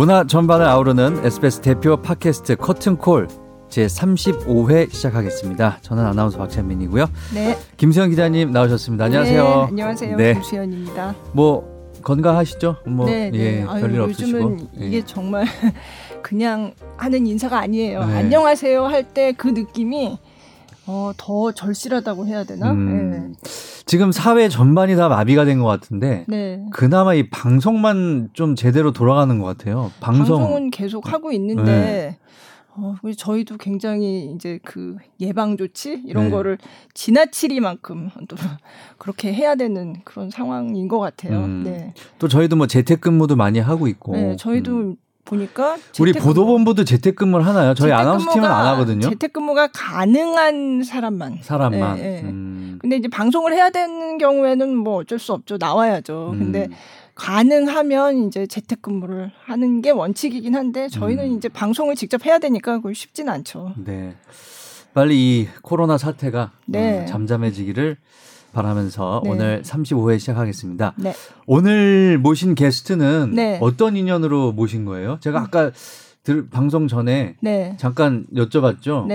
문화 전반을 아우르는 SBS 대표 팟캐스트 커튼콜 제 35회 시작하겠습니다. 저는 아나운서 박찬민이고요. 네. 김수현 기자님 나오셨습니다. 안녕하세요. 네, 안녕하세요. 네. 김수현입니다. 뭐 건강하시죠? 뭐 네, 네. 예, 아유, 별일 요즘은 없으시고. 이게 예. 정말 그냥 하는 인사가 아니에요. 네. 안녕하세요 할 때 그 느낌이 어, 더 절실하다고 해야 되나? 음, 지금 사회 전반이 다 마비가 된 것 같은데 네. 네. 그나마 이 방송만 좀 제대로 돌아가는 것 같아요. 방송. 방송은 계속 하고 있는데 어, 우리 저희도 굉장히 이제 그 예방 조치 이런 네. 거를 지나치리만큼 또 그렇게 해야 되는 그런 상황인 것 같아요. 음. 네. 또 저희도 뭐 재택근무도 많이 하고 있고. 네, 저희도 음. 보니까 우리 보도본부도 재택근무를 하나요? 저희 아나운서 팀은 안 하거든요. 재택근무가 가능한 사람만. 사람만. 예, 예. 음. 근데 이제 방송을 해야 되는 경우에는 뭐 어쩔 수 없죠. 나와야죠. 근데 음. 가능하면 이제 재택근무를 하는 게 원칙이긴 한데 저희는 음. 이제 방송을 직접 해야 되니까 그걸 쉽진 않죠. 네. 빨리 이 코로나 사태가 네. 어, 잠잠해지기를 바라면서 네. 오늘 35회 시작하겠습니다. 네. 오늘 모신 게스트는 네. 어떤 인연으로 모신 거예요? 제가 아까 들, 방송 전에 네. 잠깐 여쭤봤죠.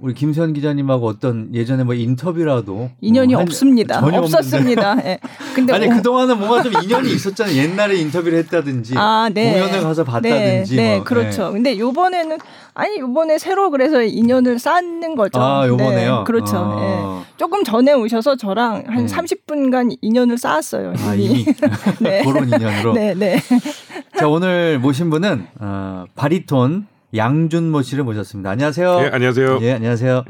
네. 우리 김수현 기자님하고 어떤 예전에 뭐 인터뷰라도 인연이 뭐 한- 없습니다. 전혀 없었습니다. 예. 근데 아니 오- 그 동안은 뭔가 좀 인연이 있었잖아요. 옛날에 인터뷰를 했다든지 아, 네. 공연을 가서 봤다든지. 네, 네, 뭐. 그렇죠. 근데 요번에는 아니 요번에 새로 그래서 인연을 쌓는 거죠. 아, 요번에요? 네, 그렇죠. 아. 예. 조금 전에 오셔서 저랑 한 네. 30분간 인연을 쌓았어요. 아, 이미. 이미 네. 그런 인연으로. 네, 네. 자 오늘 모신 분은 어, 바리톤 양준모 씨를 모셨습니다. 안녕하세요. 예, 안녕하세요. 예, 안녕하세요.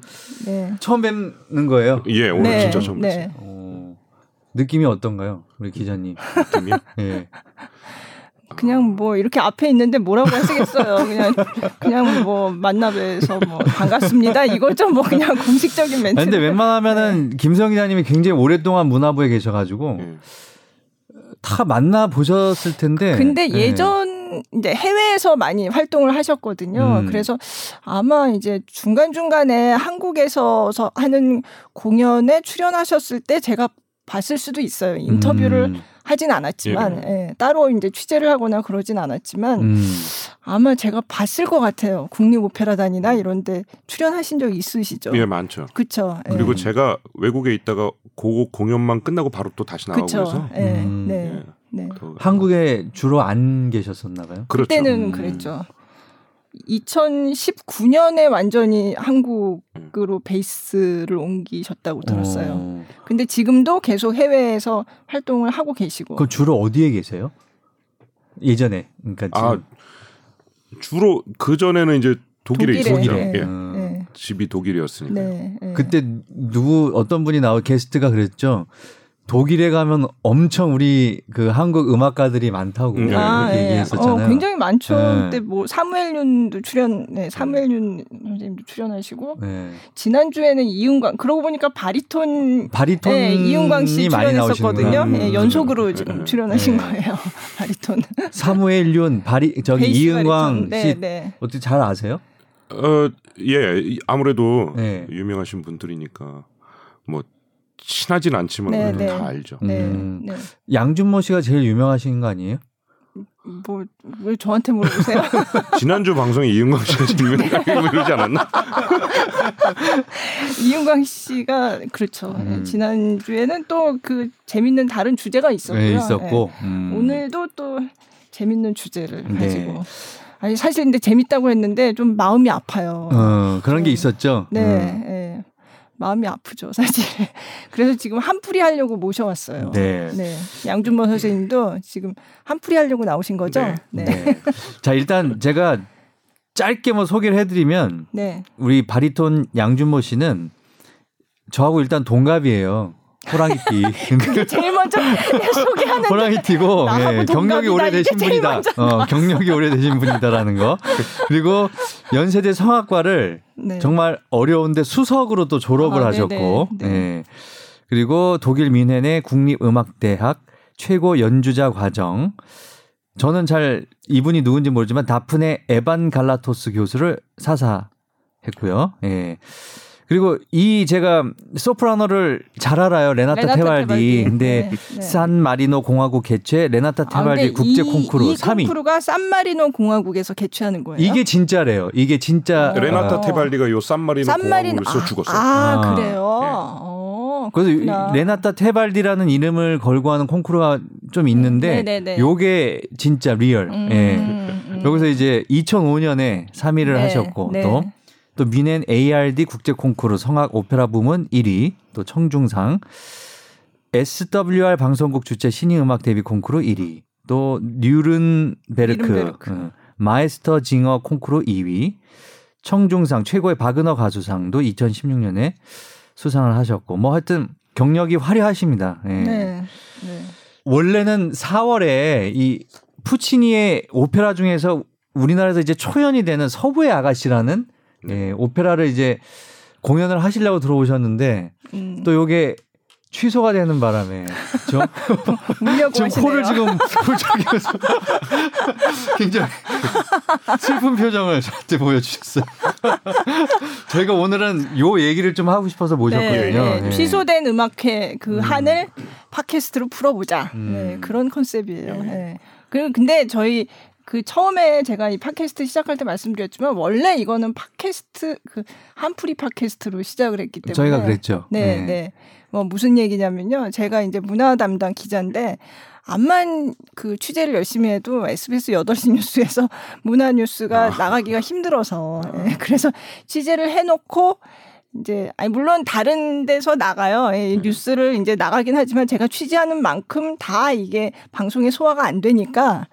네. 처음 뵙는 거예요. 예, 오늘 네, 진짜 처음 네. 봤어요. 어, 느낌이 어떤가요, 우리 기자님? 느낌이요? 예. 그냥 뭐 이렇게 앞에 있는데 뭐라고 하시겠어요. 그냥 그냥 뭐 만나뵈서 뭐 반갑습니다. 이거죠. 뭐 그냥 공식적인 멘트. 근데 네. 웬만하면은 김성 기자님이 굉장히 오랫동안 문화부에 계셔가지고 예. 다 만나 보셨을 텐데. 근데 예. 예전 이제 해외에서 많이 활동을 하셨거든요. 음. 그래서 아마 이제 중간 중간에 한국에서 서 하는 공연에 출연하셨을 때 제가 봤을 수도 있어요. 인터뷰를 음, 하진 않았지만 예, 따로 이제 취재를 하거나 그러진 않았지만 음. 아마 제가 봤을 것 같아요. 국립 오페라단이나 이런데 출연하신 적 있으시죠? 예, 많죠. 그렇죠. 예. 그리고 제가 외국에 있다가 그 공연만 끝나고 바로 또 다시 나오고 그렇죠. 그래서 예. 음. 네. 예. 네. 그- 한국에 주로 안 계셨었나 봐요. 그렇죠. 그때는 음. 그랬죠. 2019년에 완전히 한국으로 베이스를 옮기셨다고 들었어요. 어. 근데 지금도 계속 해외에서 활동을 하고 계시고. 그 주로 어디에 계세요? 예전에. 그러니까 아, 지금. 주로 그 전에는 이제 독일에 독일에, 있었죠. 네. 예. 음. 네. 집이 독일이었으니까. 네. 네. 그때 누구 어떤 분이 나와 게스트가 그랬죠. 독일에 가면 엄청 우리 그 한국 음악가들이 많다고 음, 아, 그렇게 예. 얘기했었잖아요. 어, 굉장히 많죠. 네. 그때 뭐 사무엘 윤도 출연, 네, 사무엘 윤 선생님도 출연하시고 네. 지난 주에는 이은광. 그러고 보니까 바리톤 바리톤이 네, 이은광 씨 출연했었거든요. 예, 음. 연속으로 음. 지금 음. 출연하신 네. 거예요. 바리톤. 사무엘 윤 바리 저기 바리톤. 씨 네, 네. 어떻게 잘 아세요? 어, 예. 이- 아무래도 네. 유명하신 분들이니까 뭐 친하진 않지만 네, 네. 다 알죠. 네, 음. 네. 양준모 씨가 제일 유명하신 거 아니에요? 뭐 왜 저한테 물어보세요? 지난주 방송에 이은광 씨가 유명하게 뭐 이러지 않았나? 이은광 씨가 그렇죠. 음. 예, 지난 주에는 또 그 재밌는 다른 주제가 있었고요. 네, 있었고 예. 음. 오늘도 또 재밌는 주제를 네. 가지고. 아니 사실 근데 재밌다고 했는데 좀 마음이 아파요. 어, 그런 게 어. 있었죠. 네, 음. 예. 마음이 아프죠, 사실. 그래서 지금 한풀이 하려고 모셔왔어요. 네. 네. 양준모 선생님도 지금 한풀이 하려고 나오신 거죠? 네. 네. 네. 네. 자 일단 제가 짧게 뭐 소개를 해드리면 네. 우리 바리톤 양준모 씨는 저하고 일단 동갑이에요. 호랑이띠. 그게 제일 먼저 소개하는 호랑이띠고 예, 경력이. 오래되신 분이다. 어, 경력이 오래되신 분이다라는 거. 그리고 연세대 성악과를 네. 정말 어려운데 수석으로 또 졸업을 아, 하셨고, 네네. 네. 예. 그리고 독일 뮌헨의 국립음악대학 최고 연주자 과정. 저는 잘 이분이 누군지 모르지만 다프네 에반 갈라토스 교수를 사사했고요. 예. 그리고 이 제가 소프라노를 잘 알아요. 레나타 레나타 테발디. 테발디. 근데 네, 네. 산 마리노 공화국 개최 레나타 아, 테발디 근데 국제 이- 콩쿠르 이 3위. 콩쿠르가 산마리노 공화국에서 개최하는 거예요. 이게 진짜래요. 이게 진짜 어. 레나타 어. 테발디가 요 산마리노 산마리노 공화국에서 죽었어요. 아, 아. 그래요. 예. 어, 그래서 이 그렇구나. 레나타 테발디라는 이름을 걸고 하는 콩쿠르가 좀 있는데 네네네. 요게 진짜 real. 음, 예. 음. 여기서 이제 2005년에 3위를 네, 하셨고 네. 또 또 뮌헨 ARD 국제 콩쿠르 성악 오페라 부문 1위, 또 청중상 SWR 방송국 주최 신인 음악 데뷔 콩쿠르 1위, 또 뉘른베르크 뉘른베르크. 어, 마이스터징어 콩쿠르 2위, 청중상 최고의 바그너 가수상도 2016년에 수상을 하셨고 뭐 하여튼 경력이 화려하십니다. 예. 네. 네. 원래는 4월에 이 푸치니의 오페라 중에서 우리나라에서 이제 초연이 되는 서부의 아가씨라는 예, 오페라를 이제 공연을 하시려고 들어오셨는데 음. 또 요게 취소가 되는 바람에 좀 울려고 지금 하시네요. 코를 지금 굴적이면서 굉장히 슬픈 표정을 저한테 보여주셨어요. 저희가 오늘은 요 얘기를 좀 하고 싶어서 모셨거든요. 네, 네. 예. 취소된 음악회 그 한을 팟캐스트로 풀어보자. 음. 네, 그런 컨셉이에요. 네. 그 근데 저희 그 처음에 제가 이 팟캐스트 시작할 때 말씀드렸지만 원래 이거는 팟캐스트 그 한풀이 팟캐스트로 시작을 했기 때문에 저희가 그랬죠. 네, 네. 네. 뭐 무슨 얘기냐면요. 제가 이제 문화 담당 기자인데 암만 그 취재를 열심히 해도 SBS 8시 뉴스에서 문화 뉴스가 나가기가 힘들어서 예, 그래서 취재를 해 놓고 이제 아니 물론 다른 데서 나가요. 예, 뉴스를 이제 나가긴 하지만 제가 취재하는 만큼 다 이게 방송에 소화가 안 되니까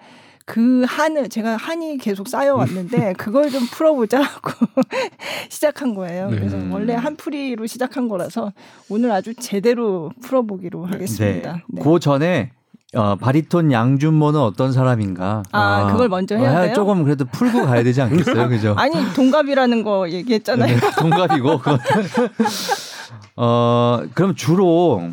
그 한을 제가 한이 계속 쌓여왔는데 그걸 좀 풀어보자 하고 시작한 거예요. 네. 그래서 음. 원래 한풀이로 시작한 거라서 오늘 아주 제대로 풀어보기로 하겠습니다. 네. 그 전에 어, 바리톤 양준모는 어떤 사람인가? 아, 그걸 먼저 해야 아, 돼요? 조금 그래도 풀고 가야 되지 않겠어요, 그죠? 아니 동갑이라는 거 얘기했잖아요. 네, 동갑이고. 어, 그럼 주로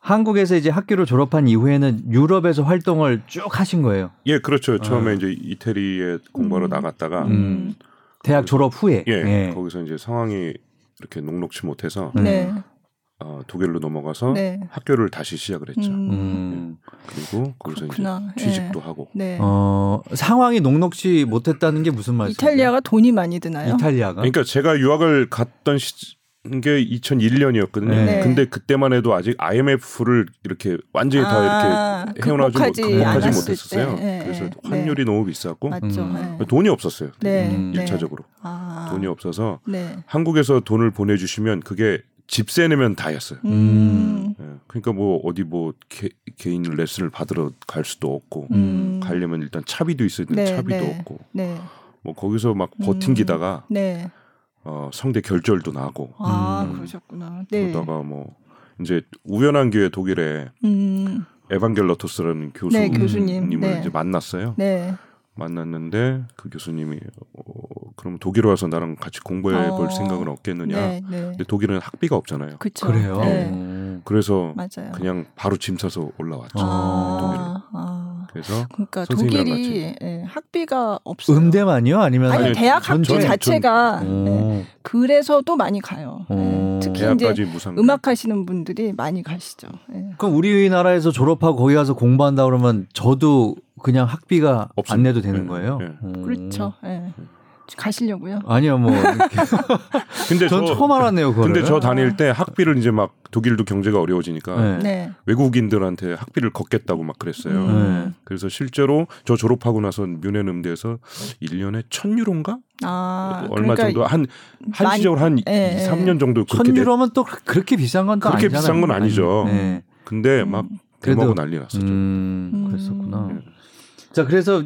한국에서 이제 학교를 졸업한 이후에는 유럽에서 활동을 쭉 하신 거예요. 예, 그렇죠. 처음에 아. 이제 이태리에 공부하러 음. 나갔다가 음. 대학 졸업 후에. 예, 예. 거기서 이제 상황이 이렇게 녹록치 못해서 음. 네. 어, 독일로 넘어가서 네. 학교를 다시 시작을 했죠. 음. 음. 그리고 거기서 그렇구나. 이제 취직도 하고 네. 어, 상황이 녹록치 못했다는 게 무슨 말씀이세요? 이탈리아가 돈이 많이 드나요? 이탈리아가? 그러니까 제가 유학을 갔던 시, 게 2001년이었거든요. 네. 근데 그때만 해도 아직 IMF를 이렇게 완전히 다 아, 이렇게 헤어나지 못, 극복하지 극복하지 못했었어요. 때. 네, 그래서 네. 환율이 너무 비쌌고 맞죠. 음. 네. 돈이 없었어요. 네. 음. 네. 일차적으로 아. 돈이 없어서 네. 한국에서 돈을 보내주시면 그게 집세 내면 다였어요. 음. 예, 그러니까 뭐 어디 뭐 개, 개인 레슨을 받으러 갈 수도 없고 음. 가려면 일단 차비도 있어야 되는데 네, 차비도 네. 없고 네. 뭐 거기서 막 음. 버팅기다가 네. 어, 성대 결절도 나고 아, 음. 그러셨구나. 네. 그러다가 뭐 이제 우연한 기회 독일에 음. 에반겔러토스라는 교수님을 네, 교수님. 네. 이제 만났어요. 네. 만났는데 그 교수님이 어, 그럼 독일 와서 나랑 같이 공부해 볼 어. 생각은 없겠느냐. 네, 네. 근데 독일은 학비가 없잖아요. 그쵸. 그래요. 네. 음. 그래서 맞아요. 그냥 바로 짐 싸서 올라왔죠. 아. 독일로. 아, 아. 그래서 그러니까 독일이 예, 학비가 없어요. 음대만요? 아니면 아니 아니, 대학 학비 전체? 자체가 네. 오. 그래서 또 많이 가요. 예. 오. 특히 이제 무상. 음악 하시는 분들이 많이 가시죠. 예. 그럼 우리나라에서 졸업하고 거기 가서 공부한다 그러면 저도 그냥 학비가 안 없습니다. 내도 되는 네, 거예요? 네. 음. 그렇죠. 예. 가시려고요? 아니요, 뭐. 근데 전 저 처음 알았네요, 그거를. 근데 저 다닐 때 학비를 이제 막 독일도 경제가 어려워지니까 네. 네. 외국인들한테 학비를 걷겠다고 막 그랬어요. 음. 네. 그래서 실제로 저 졸업하고 나서 뮌헨 음대에서 1년에 1000유로인가? 아, 얼마 그러니까 정도 한 한시적으로 한 예, 2, 예. 3년 정도 그렇게 천 됐- 유로면 또 그렇게 비싼 건 그렇게 아니잖아요. 비싼 건 아니죠. 네. 근데 막 그래도- 대먹고 난리 났었죠. 음, 음. 그랬었구나. 네. 자, 그래서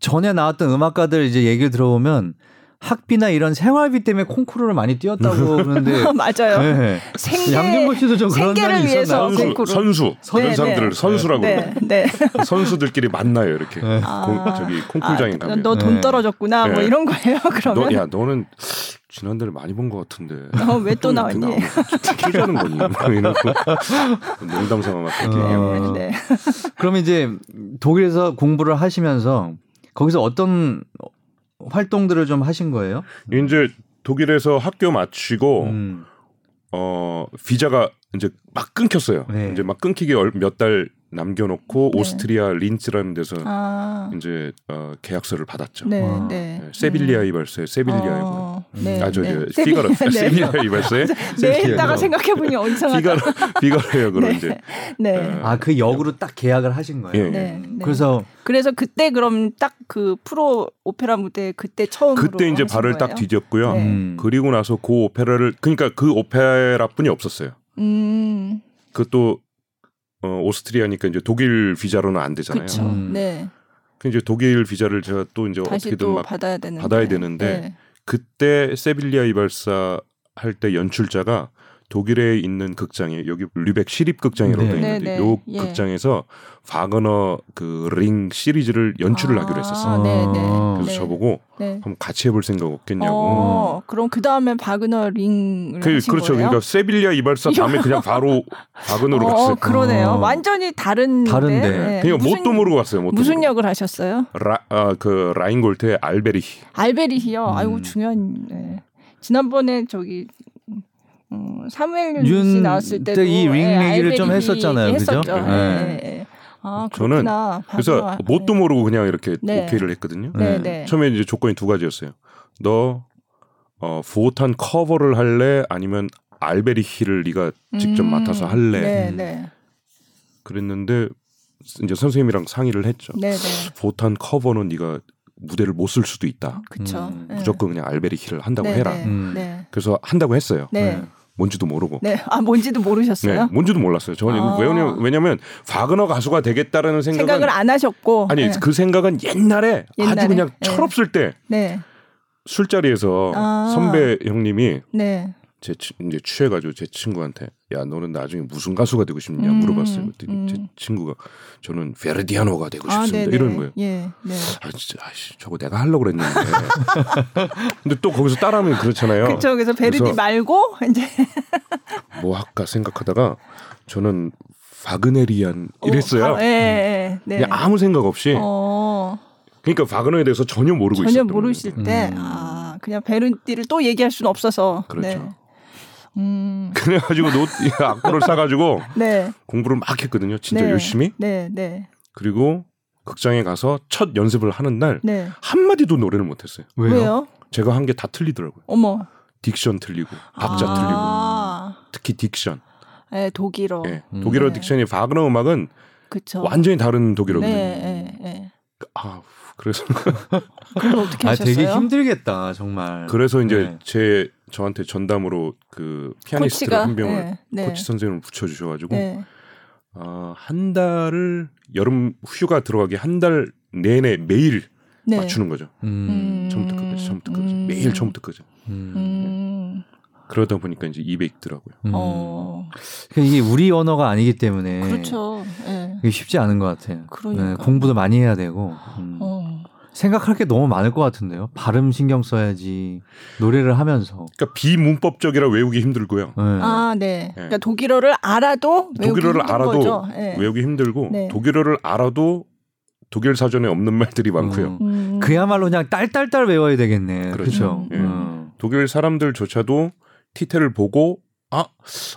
전에 나왔던 음악가들 이제 얘기를 들어보면 학비나 이런 생활비 때문에 콩쿠르를 많이 뛰었다고 그러는데 맞아요. 네. 생계 양준모 씨도 좀 그런 생계를 면이 위해서 있었나요? 선수, 콩쿠르. 선수, 네, 그런 사람들을 네. 선수라고 네, 네. 선수들끼리 만나요 이렇게 네. 아. 공, 저기 콩쿨장에 가면 너돈 네. 떨어졌구나 뭐 네. 이런 거예요. 그러면 너, 야 너는 지난달에 많이 본 것 같은데 어, 왜또 나왔니? 하는 거니? 막 이러고 농담 삼아 막 그렇게 어. 네. 그럼 이제 독일에서 공부를 하시면서 거기서 어떤 활동들을 좀 하신 거예요? 이제 독일에서 학교 마치고 음. 어 비자가 이제 막 끊겼어요. 네. 이제 막 끊기게 몇달 남겨놓고 네. 오스트리아 린츠라는 데서 아, 이제 어, 계약서를 받았죠. 네, 아. 네. 네, 세빌리아 이발소에 세빌리아에 어, 네, 아저 네. 저 피가로 세빌리아, 네. 세빌리아 이발소에 네, 했다가 생각해 보니 어디서 피가로 피가로 역으로 네. 이제 네. 어, 아그 역으로 딱 계약을 하신 거예요. 예. 네, 네. 그래서 그래서 그때 그럼 딱 그 프로 오페라 무대 그때 처음으로 그때 이제 발을 딱 거예요? 디뎠고요. 네. 음. 그리고 나서 그 오페라를 그러니까 그 오페라뿐이 없었어요. 음, 그것도 어, 오스트리아니까 이제 독일 비자로는 안 되잖아요. 그렇죠. 음. 네. 그 이제 독일 비자를 제가 또 이제 어떻게든 또 막 받아야 되는데. 받아야 되는데 네. 그때 세빌리아 이발사 할 때 연출자가 독일에 있는 극장에 여기 류벡 시립극장이라고 네. 돼 있는데 네, 네. 요 예. 극장에서 바그너 그 링 시리즈를 연출을 아, 하기로 했었어요. 아, 네, 네. 그래서 네. 저보고 네. 한번 같이 해볼 생각 없겠냐고. 어, 그럼 그 다음에 바그너 링을 그, 하신 그렇죠. 거예요? 그러니까 세빌리아 이발사 다음에 그냥 바로 바그너로 어, 갔어요. 그러네요. 어. 완전히 다른 다른데. 그러니까 뭣도 모르고 갔어요. 뭣도 무슨 모르고. 역을 하셨어요? 라, 아, 그 라인골트의 알베리히. 알베리히요. 음. 아이고 중요한. 네. 지난번에 저기 음, 사무엘 윤씨 나왔을 때도 때이링 예, 얘기를 좀 했었잖아요. 그죠? 네. 예, 예, 예. 아 저는. 그래서 바그너. 뭣도 모르고 그냥 이렇게 네. 오케이를 했거든요. 네, 네. 네. 처음에 이제 조건이 두 가지였어요. 너 어, 포탄 커버를 할래 아니면 알베리 히를 네가 직접 음, 맡아서 할래. 네, 음. 네, 그랬는데 이제 선생님이랑 상의를 했죠. 네, 네. 포탄 커버는 네가 무대를 못 쓸 수도 있다. 그렇죠. 음, 무조건 그냥 알베리 히를 한다고 네, 해라. 네, 음. 네, 그래서 한다고 했어요. 네, 네. 뭔지도 모르고. 네. 아 뭔지도 네, 모르셨어요? 뭔지도 몰랐어요. 저는 아. 왜냐, 왜냐면 바그너 가수가 되겠다라는 생각은 생각을 안 하셨고. 아니 네. 그 생각은 옛날에, 옛날에? 아주 그냥 네. 철없을 때 네, 술자리에서 아. 선배 형님이 네. 제 치- 이제 취해가지고 제 친구한테 야 너는 나중에 무슨 가수가 되고 싶냐 음, 물어봤어요. 그랬더니 음. 제 친구가 저는 베르디아노가 되고 아, 싶습니다 네, 이러는 네. 거예요. 예, 네. 아 진짜 아씨 저거 내가 하려고 그랬는데. 근데 또 거기서 따라하면 그렇잖아요. 그렇죠. 그래서 베르디 말고 이제 뭐 할까 생각하다가 저는 바그네리안 이랬어요. 어, 아, 예, 예, 네. 그냥 아무 생각 없이 어, 그러니까 바그너에 대해서 전혀 모르고 전혀 있었던 모르실 거예요. 때, 음. 아, 그냥 베르디를 또 얘기할 수는 없어서. 그렇죠. 네. 음, 그래가지고 노 악보를 사가지고 네. 공부를 막 했거든요. 진짜 네. 열심히. 네, 네, 그리고 극장에 가서 첫 연습을 하는 날 네. 한마디도 노래를 못했어요. 왜요? 왜요? 제가 한 게 다 틀리더라고요. 어머. Diction 틀리고 박자 틀리고 아, 특히 diction. 네, 독일어. 예. 음. 독일어 네. diction이 바그너 음악은 그쵸. 완전히 다른 독일어거든요. 네, 네, 네. 아 그래서 그럼 어떻게 아 하셨어요? 되게 힘들겠다 정말. 그래서 이제 네. 제 저한테 전담으로 그 피아니스트를 코치가? 한 명을 네, 네. 코치 선생님을 붙여주셔가지고 네. 어, 한 달을 여름 휴가 들어가기 한 달 내내 매일 네. 맞추는 거죠. 음. 처음부터 끝까지 처음부터 끝까지 음. 매일 처음부터 끝까지. 음. 음. 그러다 보니까 이제 입에 익더라고요. 음. 어. 그러니까 이게 우리 언어가 아니기 때문에 그렇죠. 예. 이게 쉽지 않은 것 같아요. 그러니까. 네, 공부도 많이 해야 되고 음. 어. 생각할 게 너무 많을 것 같은데요. 발음 신경 써야지 노래를 하면서. 그러니까 비문법적이라 외우기 힘들고요. 네. 아, 네. 그러니까 독일어를 알아도 외우기 독일어를 힘든 알아도 거죠. 예. 외우기 힘들고 네. 독일어를 알아도 독일 사전에 없는 말들이 많고요. 음. 음. 그야말로 그냥 딸딸딸 외워야 되겠네. 그렇죠. 그렇죠. 예. 음. 독일 사람들조차도 티테를 보고 아,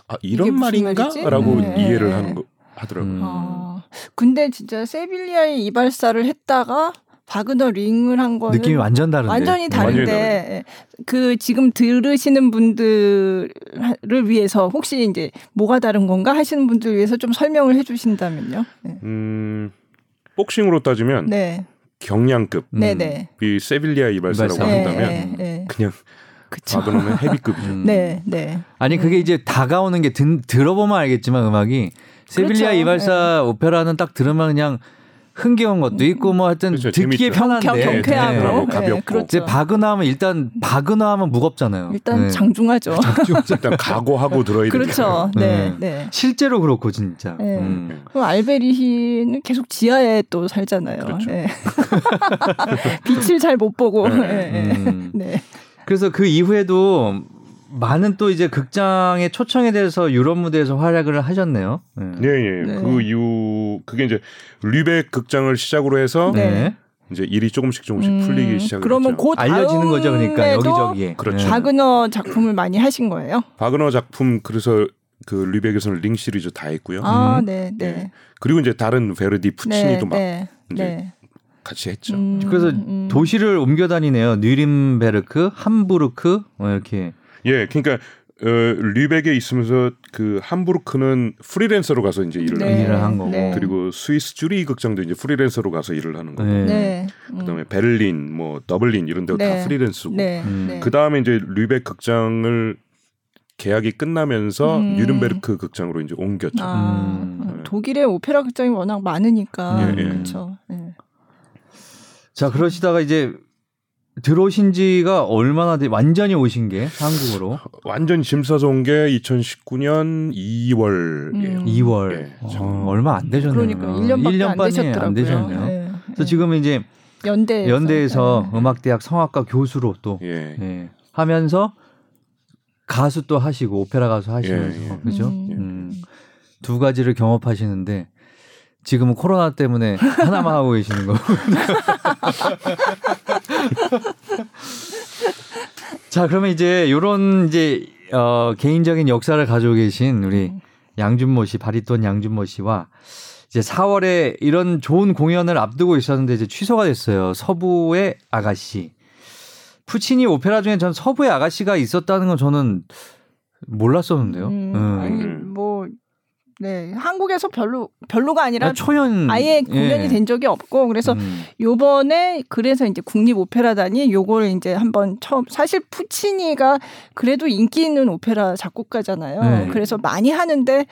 아 이런 말인가라고? 네. 이해를 하는 거 하더라고요. 음. 아, 근데 진짜 세빌리아에 이발사를 했다가 바그너 링을 한 거는 느낌이 완전 다른데. 완전히 다른데 예. 그 지금 들으시는 분들을 위해서 혹시 이제 뭐가 다른 건가 하시는 분들 위해서 좀 설명을 해주신다면요. 네. 음, 복싱으로 따지면 네, 경량급 음. 네, 네. 이 세빌리아 이발사라고 이발사. 네, 한다면 네, 네. 그냥 그쵸. 바그너는 헤비급이죠. 음. 네, 네. 아니 그게 이제 다가오는 게 든, 들어보면 알겠지만 음악이 세빌리아 그렇죠. 이발사 오페라는 딱 들으면 그냥 흥겨운 것도 있고 뭐 하여튼 그렇죠. 듣기에 재밌죠. 편한데 경, 네. 경쾌하고 가볍고. 네, 그렇죠. 이제 바그너 하면 일단 바그너 하면 무겁잖아요. 일단 네. 장중하죠. 일단 각오하고 들어야. 그렇죠. 네, 네. 네. 실제로 그렇고 진짜. 네. 음. 그럼 알베리히는 계속 지하에 또 살잖아요. 그렇죠. 네. 빛을 잘 못 보고. 네. 네. 네. 음. 네. 그래서 그 이후에도 많은 또 이제 극장의 초청에 대해서 유럽 무대에서 활약을 하셨네요. 네. 예, 예. 네. 그 이후 그게 이제 류벡 극장을 시작으로 해서 네. 이제 일이 조금씩 조금씩 음, 풀리기 시작했죠. 그러면 그 알려지는 거죠, 그러니까 여기저기에. 그렇죠. 네. 바그너 작품을 많이 하신 거예요? 바그너 작품 그래서 그 류백에서는 링 시리즈 다 했고요. 아, 음. 네, 네. 예. 그리고 이제 다른 베르디 푸치니도 막 네, 이제 네. 같이 했죠. 음, 그래서 음. 도시를 옮겨 다니네요. 뉘른베르크, 함부르크 뭐 이렇게. 예, 그러니까 어, 뤼벡에 있으면서 그 함부르크는 프리랜서로 가서 이제 일을 네. 일을 한 거고. 네. 그리고 스위스 취리히 극장도 이제 프리랜서로 가서 일을 하는 거고 네. 네. 음. 그다음에 베를린 뭐 더블린 이런 데가 네. 다 프리랜서고 네. 음. 네. 그 다음에 이제 뤼벡 극장을 계약이 끝나면서 음. 뉘른베르크 극장으로 이제 옮겼죠. 아, 음. 독일의 오페라 극장이 워낙 많으니까 예, 예. 그렇죠. 예. 자 그러시다가 이제 들어오신 지가 얼마나 돼? 완전히 오신 게 한국으로 완전 짐 싸서 온 게 2019년 2월이에요. 음. 2월. 예, 어, 참. 얼마 안 되셨네요. 그러니까 1년밖에 1년 안. 안 되셨네요. 예. 그래서 지금은 이제 연대 연대에서 음악대학 성악과 교수로 또 예. 예, 하면서 가수 또 하시고 오페라 가수 하시면서 예, 예. 그죠? 음. 음. 두 가지를 경험하시는데 지금은 코로나 때문에 하나만 하고 계시는 거. 자, 그러면 이제 요런 이제 어 개인적인 역사를 가지고 계신 우리 양준모 씨, 바리톤 양준모 씨와 이제 4월에 이런 좋은 공연을 앞두고 있었는데 이제 취소가 됐어요. 서부의 아가씨. 푸치니 오페라 중에 전 서부의 아가씨가 있었다는 건 저는 몰랐었는데요. 음, 음. 아니 뭐 네. 한국에서 별로 별로가 아니라 아니, 초연 아예 공연이 예. 된 적이 없고 그래서 음. 요번에 그래서 이제 국립 오페라단이 요걸 이제 한번 처음 사실 푸치니가 그래도 인기 있는 오페라 작곡가잖아요. 네. 그래서 많이 하는데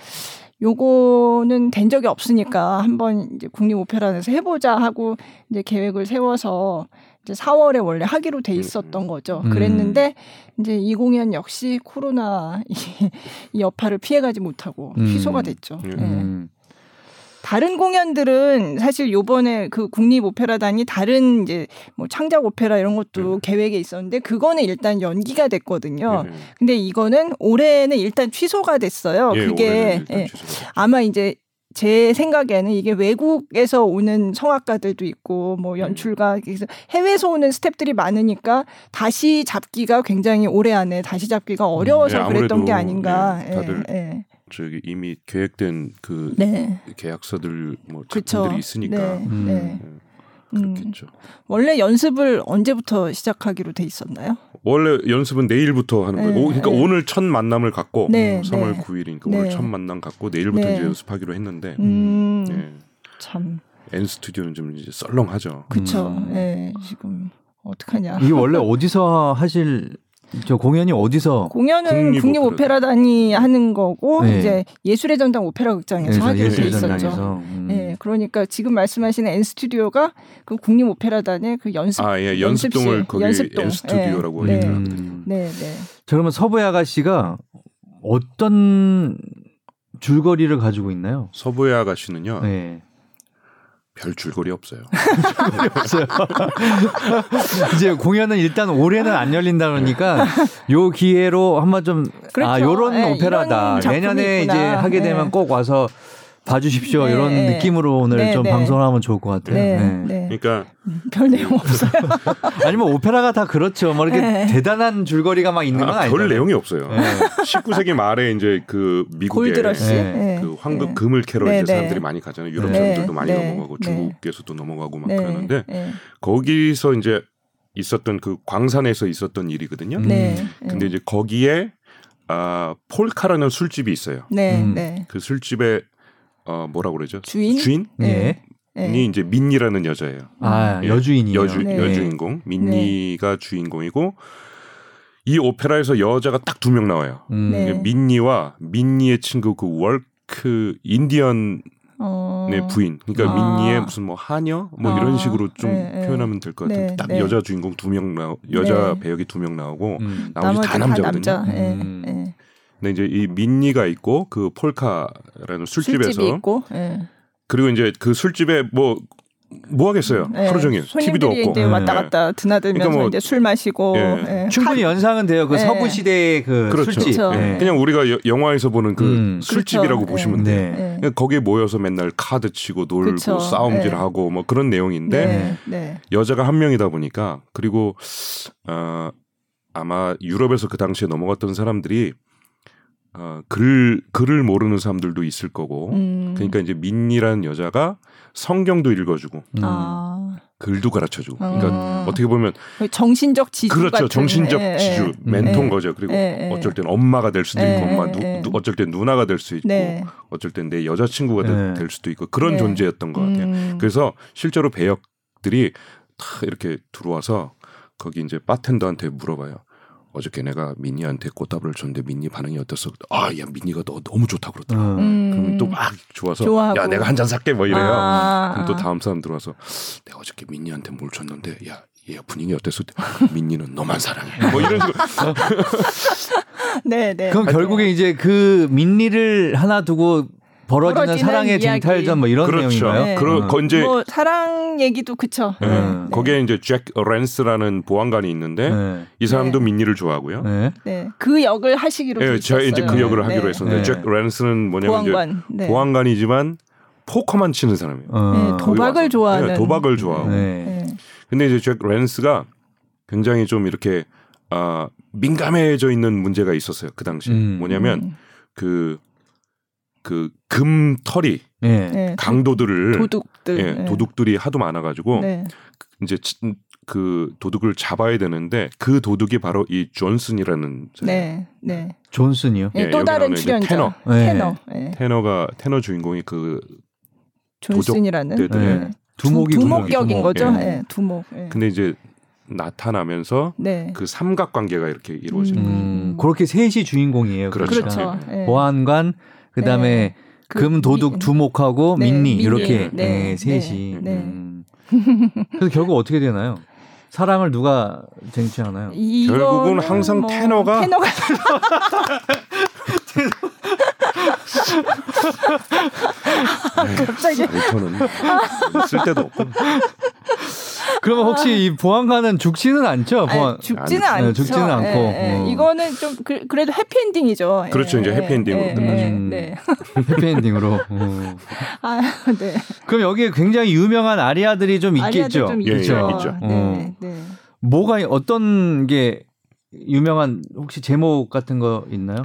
요거는 된 적이 없으니까 한번 이제 국립 오페라단에서 해 보자 하고 이제 계획을 세워서 4월에 원래 하기로 돼 있었던 거죠. 음. 그랬는데 이제 이 공연 역시 코로나 이, 이 여파를 피해가지 못하고 음. 취소가 됐죠. 음. 예. 음. 다른 공연들은 사실 요번에 그 국립 오페라단이 다른 이제 뭐 창작 오페라 이런 것도 음. 계획에 있었는데 그거는 일단 연기가 됐거든요. 예, 예. 근데 이거는 올해는 일단 취소가 됐어요. 예, 그게 예. 취소가. 아마 이제 제 생각에는 이게 외국에서 오는 성악가들도 있고 뭐 음. 연출가 그래서 해외에서 오는 스탭들이 많으니까 다시 잡기가 굉장히 올해 안에 다시 잡기가 어려워서 예, 그랬던 게 아닌가. 예, 다들 예, 예. 저기 이미 계획된 그 네. 계약서들 뭐. 작품들이 있으니까 네. 음. 네. 예, 그렇겠죠. 원래 연습을 언제부터 시작하기로 돼 있었나요? 원래 연습은 내일부터 하는 거예요. 네, 오, 그러니까 네. 오늘 첫 만남을 갖고 네, 3월 네. 9일이니까 네. 오늘 첫 만남 갖고 내일부터 네. 이제 연습하기로 했는데 음, 예. 참, N 스튜디오는 좀 이제 썰렁하죠. 그쵸. 음. 예, 지금 어떡하냐. 이게 원래 어디서 하실 저 공연이 어디서 공연은 국립 국립 오페라단. 오페라단이 하는 거고 네. 이제 예술의 전당 오페라 극장에서 하기로 돼 있었죠. 음. 예, 그러니까 지금 말씀하시는 N 스튜디오가 그 국립 오페라단의 그 연습. 아, 예. 연습동을 거기 연습동. N 스튜디오라고 예, 네. 얘기하거든요. 음. 네, 네. 자, 그러면 서부의 아가씨가 어떤 줄거리를 가지고 있나요? 서부의 아가씨는요. 네. 별 줄거리 없어요. 이제 공연은 일단 올해는 안 열린다 그러니까 요 기회로 한번 좀 그렇죠. 아, 요런 예, 오페라다. 내년에 있구나. 이제 하게 되면 예. 꼭 와서 봐주십시오. 네, 이런 네. 느낌으로 오늘 네, 좀 네. 방송을 하면 좋을 것 같아요. 네, 네. 네. 그러니까 별 내용 없어요. 아니면 오페라가 다 그렇죠. 뭐 이렇게 네. 대단한 줄거리가 막 있는 건 아, 아니죠. 별 내용이 없어요. 네. 19세기 말에 이제 그. 네. 예. 그 황금 예. 금을 캐러 네, 이제 네. 사람들이 많이 가잖아요. 유럽 네. 사람들도 많이 네. 넘어가고 네. 중국에서도 넘어가고 막 네, 그러는데 네. 거기서 이제 있었던 그 광산에서 있었던 일이거든요. 음. 네. 근데 이제 거기에 아 폴카라는 술집이 있어요. 네, 음. 네. 그 술집에 어 뭐라고 그러죠? 주인? 주인이 네. 네. 이제 민니라는 여자예요. 아, 예. 여주인이요. 여주 네. 여주인공 민니가 주인공이고 이 오페라에서 여자가 딱 두 명 나와요. 음. 네. 이게 민니와 민니의 친구 그 월크 인디언의 어. 부인. 그러니까 아. 민니의 무슨 뭐 하녀 뭐 아. 이런 식으로 좀 네, 네. 표현하면 될 것 같은데 네, 딱 네. 여자 주인공 두 명 나오 여자 네. 배역이 두 명 나오고 음. 나머지 다 남자거든요. 남자. 예, 음. 예. 근데 이제 이 민니가 있고 그 폴카라는 술집에서 술집이 있고. 예. 그리고 이제 그 술집에 뭐 뭐 하겠어요. 예, 하루 종일 TV도 손님들이 없고. 이제 네. 왔다 갔다 드나들면서 그러니까 뭐- 이제 술 마시고 예. 예. 충분히 연상은 돼요. 그 네. 서부 시대의 그 그렇죠. 술집. 그렇죠. 네. 그냥 우리가 여- 영화에서 보는 그 음. 술집이라고 그렇죠. 보시면 예. 돼요. 네. 예. 그냥 거기에 모여서 맨날 카드 치고 놀고 그쵸. 싸움질하고 뭐 그런 내용인데 네. 네. 여자가 한 명이다 보니까 그리고 어, 아마 유럽에서 그 당시에 넘어갔던 사람들이 어, 글 글을 모르는 사람들도 있을 거고 음. 그러니까 이제 민니라는 여자가 성경도 읽어주고 음. 아. 글도 가르쳐주고 그러니까 음. 어떻게 보면 정신적 지주 그렇죠 같은 정신적 예, 예. 지주 멘토인 예. 거죠 그리고 예, 예. 어쩔 땐 엄마가 될 수도 예, 있고 엄마 예, 누, 예. 누- 어쩔 땐 누나가 될 수 있고 네. 어쩔 땐 내 여자친구가 될, 네. 될 수도 있고 그런 네. 존재였던 것 같아요 음. 그래서 실제로 배역들이 다 이렇게 들어와서 거기 이제 바텐더한테 물어봐요. 어저께 내가 민니한테 꽃다발을 줬는데 민니 반응이 어땠어? 아, 야 민니가 너 너무 좋다 그러더라. 음. 음. 그러면 또 막 좋아서 좋아하고. 야 내가 한 잔 살게 뭐 이래요. 아, 그럼 또 아. 다음 사람 들어와서 내가 어저께 민니한테 뭘 줬는데 야. 얘 분위기 어땠어? 민니는 너만 사랑해. 뭐 이런 식으로. 네, 네. 그럼 결국에 이제 그 민니를 하나 두고 벌어지는, 벌어지는 사랑의 이야기. 쟁탈전 뭐 이런 그렇죠. 내용인가요? 네. 그런 음. 거 이제 뭐 사랑 얘기도 그쵸. 예, 음. 네. 거기에 이제 잭 렌스라는 보안관이 있는데 네. 이 사람도 네. 민니를 좋아하고요. 네. 네. 그 역을 하시기로 예, 돼 제가 이제. 그 역을 네. 하기로 했었는데 네. 잭 렌스는 뭐냐면 이제 보안관. 네. 보안관이지만 포커만 치는 사람이에요. 어. 네, 도박을. 좋아하는. 네, 도박을 좋아하고. 네. 네. 근데 이제 잭 렌스가 굉장히 좀 이렇게 아 민감해져 있는 문제가 있었어요. 그 당시. 음. 뭐냐면 음. 그 그 금털이 네. 네. 강도들을 도둑들. 예, 네. 도둑들이 하도 많아가지고 네. 이제 치- 그 도둑을 잡아야 되는데 그 도둑이 바로 이 존슨이라는 네. 네. 존슨이요. 예, 예, 또 다른 출연자. 테너. 네. 테너. 예. 테너가 테너 주인공이 그 존슨이라는. 네, 네. 네. 두목이 두, 두목격인 두목. 거죠. 예. 예. 두목. 예. 근데 이제 나타나면서 네. 그 삼각 관계가 이렇게 이루어지는 거죠. 음, 그렇게 셋이 주인공이에요. 그렇죠. 그렇죠. 예. 보안관 그다음에 네. 그금 도둑 미- 두목하고 네, 민니 민니. 이렇게 네, 네, 셋이. 네, 네. 음. 그래서 결국 어떻게 되나요? 사랑을 누가 쟁취하나요? 결국은 항상 뭐 테너가 테너가 갑자기 레이터는 쓸 데도 없고 그러면 혹시 이 보안관은 죽지는 않죠? 아니, 보안 죽지는 아니, 않죠. 죽지는 않고. 예, 예. 어. 이거는 좀 그, 래도 해피엔딩이죠. 예, 그렇죠, 이제 예, 해피엔딩으로 예, 끝나죠. 예, 음. 네. 해피엔딩으로. 어. 아, 네. 그럼 여기에 굉장히 유명한 아리아들이 좀 아리아들 있겠죠. 좀 예, 예, 있죠. 있죠. 네, 어. 네. 뭐가 어떤 게 유명한 혹시 제목 같은 거 있나요?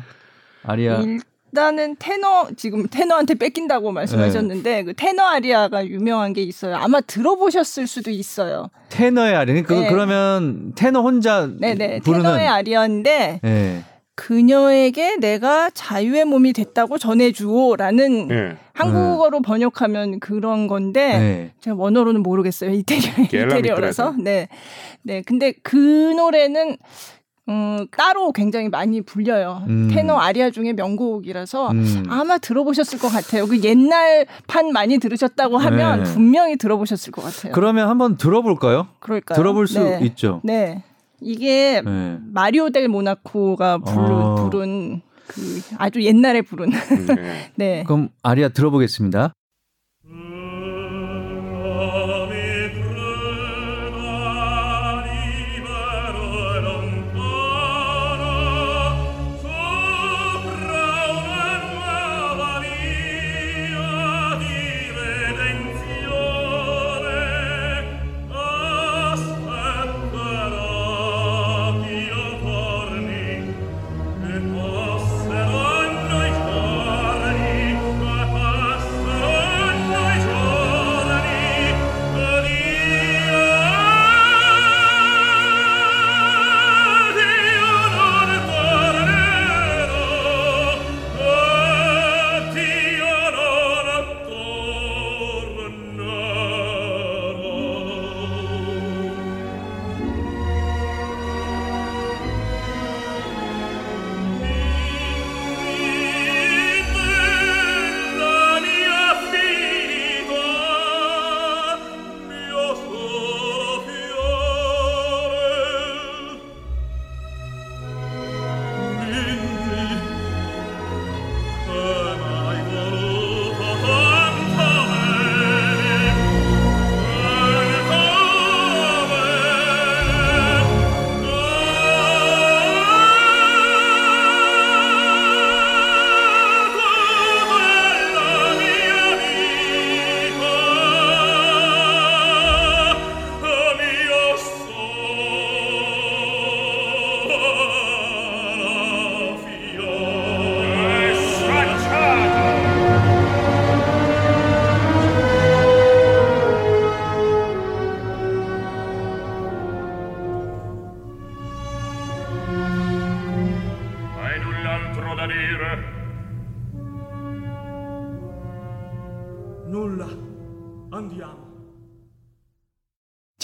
아리아. 일 단은 테너 지금 테너한테 뺏긴다고 말씀하셨는데 네. 그 테너 아리아가 유명한 게 있어요. 아마 들어보셨을 수도 있어요. 테너의 아리아. 그 네. 그러면 테너 혼자 네네 부르는 테너의 아리아인데 예. 그녀에게 내가 자유의 몸이 됐다고 전해주오라는 예. 한국어로 번역하면 그런 건데 네. 제가 원어로는 모르겠어요. 이태리 이태리어라서. 미트라서. 네. 네. 근데 그 노래는 음, 따로 굉장히 많이 불려요. 음. 테너 아리아 중에 명곡이라서 음. 아마 들어보셨을 것 같아요. 그 옛날 판 많이 들으셨다고 하면 네. 분명히 들어보셨을 것 같아요. 그러면 한번 들어볼까요? 그럴까요? 들어볼 수 네. 있죠. 네. 이게 네. 마리오 델 모나코가 부른, 어. 부른 그 아주 옛날에 부른 음, 예. 네. 그럼 아리아 들어보겠습니다.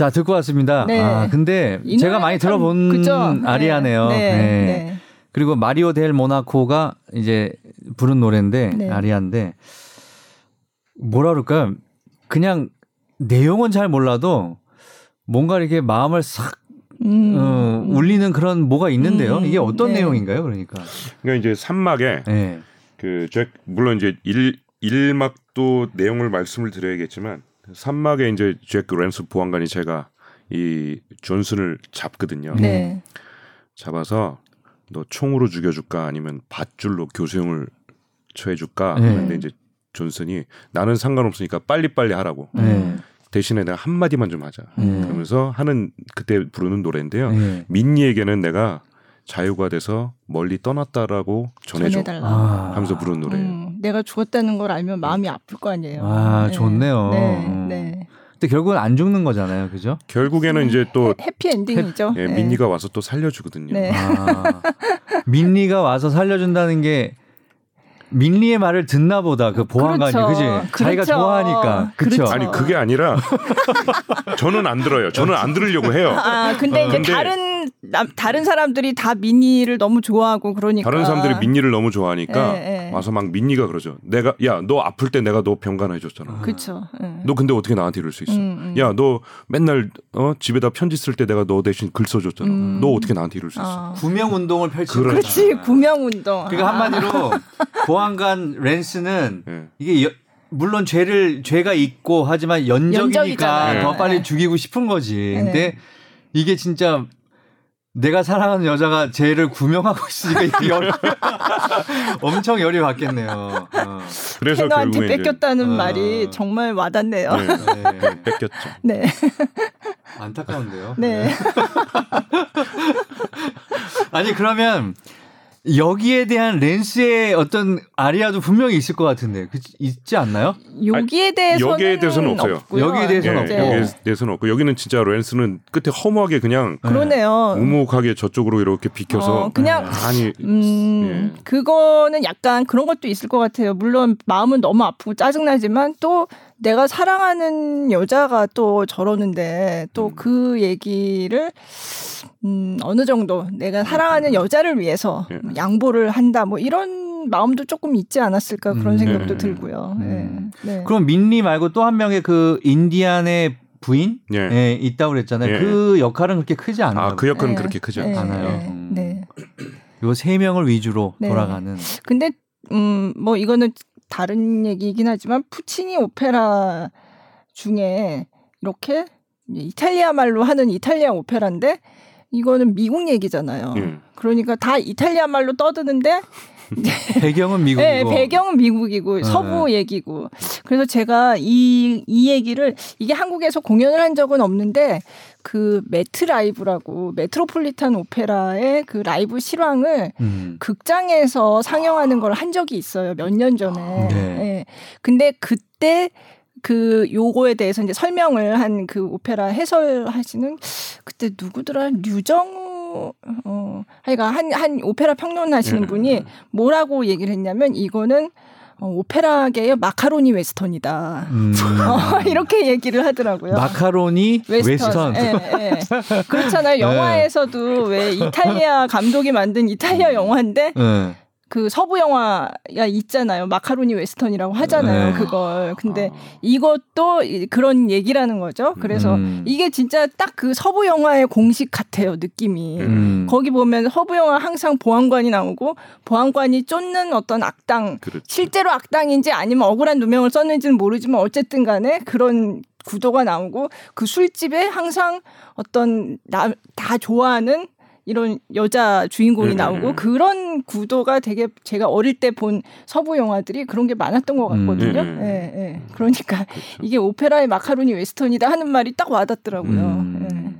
자 듣고 왔습니다. 네. 아 근데 이 제가 많이 참- 들어본? 네. 아리아네요. 네, 네. 네. 그리고 마리오 델 모나코가 이제 부른 노래인데 네. 아리아인데 뭐라 그럴까요? 그냥 내용은 잘 몰라도 뭔가 이렇게 마음을 싹 음. 어, 울리는 그런 뭐가 있는데요. 음, 이게 어떤 네. 내용인가요? 그러니까. 그러니까 이제 산막에 네. 그잭 물론 이제 일 일막도 내용을 말씀을 드려야겠지만 산막에 이제 잭 랜스 보안관이 제가 이 존슨을 잡거든요. 네. 잡아서 너 총으로 죽여줄까 아니면 밧줄로 교수형을 처해줄까 네. 하는데 이제 존슨이 나는 상관없으니까 빨리빨리 하라고 네. 대신에 내가 한 마디만 좀 하자 음. 그러면서 하는 그때 부르는 노래인데요. 네. 민니에게는 내가 자유가 돼서 멀리 떠났다라고 전해줘 전해달라. 아. 하면서 부르는 노래예요. 음, 내가 죽었다는 걸 알면 마음이 아플 거 아니에요. 아, 좋네요. 네, 음. 네. 근데 결국은 안 죽는 거잖아요. 그죠? 결국에는 이제 또 해피 엔딩이죠. 예, 네. 민니가 와서 또 살려주거든요. 네. 아, 민리가 와서 살려준다는 게 민리의 말을 듣나 보다 그 보안관이 그렇죠. 그지 자기가 그렇죠. 좋아하니까 그쵸 그렇죠. 아니 그게 아니라 저는 안 들어요. 저는 안 들으려고 해요. 아, 근데 이제 근데- 다른 남, 다른 사람들이 다 미니를 너무 좋아하고 그러니까 다른 사람들이 민니를 너무 좋아하니까 예, 예. 와서 막 민니가 그러죠. 내가 야 너 아플 때 내가 너 병간 해 줬잖아. 그렇죠. 예. 너 근데 어떻게 나한테 이럴 수 있어? 음, 음. 야너 맨날 어 집에다 편지 쓸 때 내가 너 대신 글 써줬잖아. 음. 너 어떻게 나한테 이럴 수 있어? 아. 구명 운동을 펼치는 그렇죠. 그렇지 구명 운동. 그러니까 한마디로 보안관 랜스는 예. 이게 여- 물론 죄를 죄가 있고 하지만 연적이니까 연적이잖아요. 더 빨리 네. 죽이고 싶은 거지. 네. 근데 이게 진짜 내가 사랑하는 여자가 죄를 구명하고 있으니까 열 엄청 열이 받겠네요. 어. 그래서 캐너한테 결국에 이제 뺏겼다는 어. 말이 정말 와닿네요. 네, 네. 네, 뺏겼죠. 네. 안타까운데요. 네. 아니 그러면 여기에 대한 랜스의 어떤 아리아도 분명히 있을 것 같은데 그, 있지 않나요? 여기에 대해서는 여기에 대해서는 없어요. 없고요. 여기에 대해서는 예, 없고. 네. 여기에 대해서는 없고 여기는 진짜 랜스는 끝에 허무하게 그냥 그러네요. 묵묵하게 저쪽으로 이렇게 비켜서 어, 그냥 아니 음, 예. 그거는 약간 그런 것도 있을 것 같아요. 물론 마음은 너무 아프고 짜증 나지만 또 내가 사랑하는 여자가 또 저러는데 또 음. 그 얘기를 음, 어느 정도 내가 사랑하는 여자를 위해서 예. 양보를 한다 뭐 이런 마음도 조금 있지 않았을까 그런 음, 생각도 네. 들고요. 음. 네. 네. 그럼 민리 말고 또 한 명의 그 인디안의 부인 예. 예, 있다고 그랬잖아요. 예. 그 역할은 그렇게 크지 않나요? 아, 그 역할은 네. 그렇게 크지 네. 않아요. 않아요. 네. 음. 네. 요 세 명을 위주로 네. 돌아가는. 근데 음 뭐 이거는 다른 얘기이긴 하지만 푸치니 오페라 중에 이렇게 이탈리아 말로 하는 이탈리아 오페라인데 이거는 미국 얘기잖아요. 예. 그러니까 다 이탈리아 말로 떠드는데 배경은 미국이고. 네, 배경은 미국이고 네. 서부 얘기고. 그래서 제가 이, 이 얘기를 이게 한국에서 공연을 한 적은 없는데 그 메트 라이브라고 메트로폴리탄 오페라의 그 라이브 실황을 음. 극장에서 상영하는 걸 한 적이 있어요. 몇 년 전에. 네. 예. 근데 그때 그 요거에 대해서 이제 설명을 한 그 오페라 해설하시는 그때 누구더라 유정우 어 하여간 한, 한 오페라 평론하시는 예. 분이 뭐라고 얘기를 했냐면 이거는 어, 오페라계의 마카로니 웨스턴이다. 음. 어, 이렇게 얘기를 하더라고요. 마카로니 웨스턴. 예, 예. 그렇잖아요. 영화에서도 왜 이탈리아 감독이 만든 이탈리아 영화인데 예. 그 서부 영화가 있잖아요. 마카로니 웨스턴이라고 하잖아요. 네. 그걸. 근데 아. 이것도 이- 그런 얘기라는 거죠. 그래서 음. 이게 진짜 딱 그 서부 영화의 공식 같아요. 느낌이. 음. 거기 보면 서부 영화 항상 보안관이 나오고 보안관이 쫓는 어떤 악당 그렇죠. 실제로 악당인지 아니면 억울한 누명을 썼는지는 모르지만 어쨌든 간에 그런 구도가 나오고 그 술집에 항상 어떤 나, 다 좋아하는 이런 여자 주인공이 음, 나오고 음. 그런 구도가 되게 제가 어릴 때 본 서부 영화들이 그런 게 많았던 것 같거든요. 음, 음. 예, 예. 그러니까 이게 오페라의 마카로니 웨스턴이다 하는 말이 딱 와닿더라고요. 음. 예.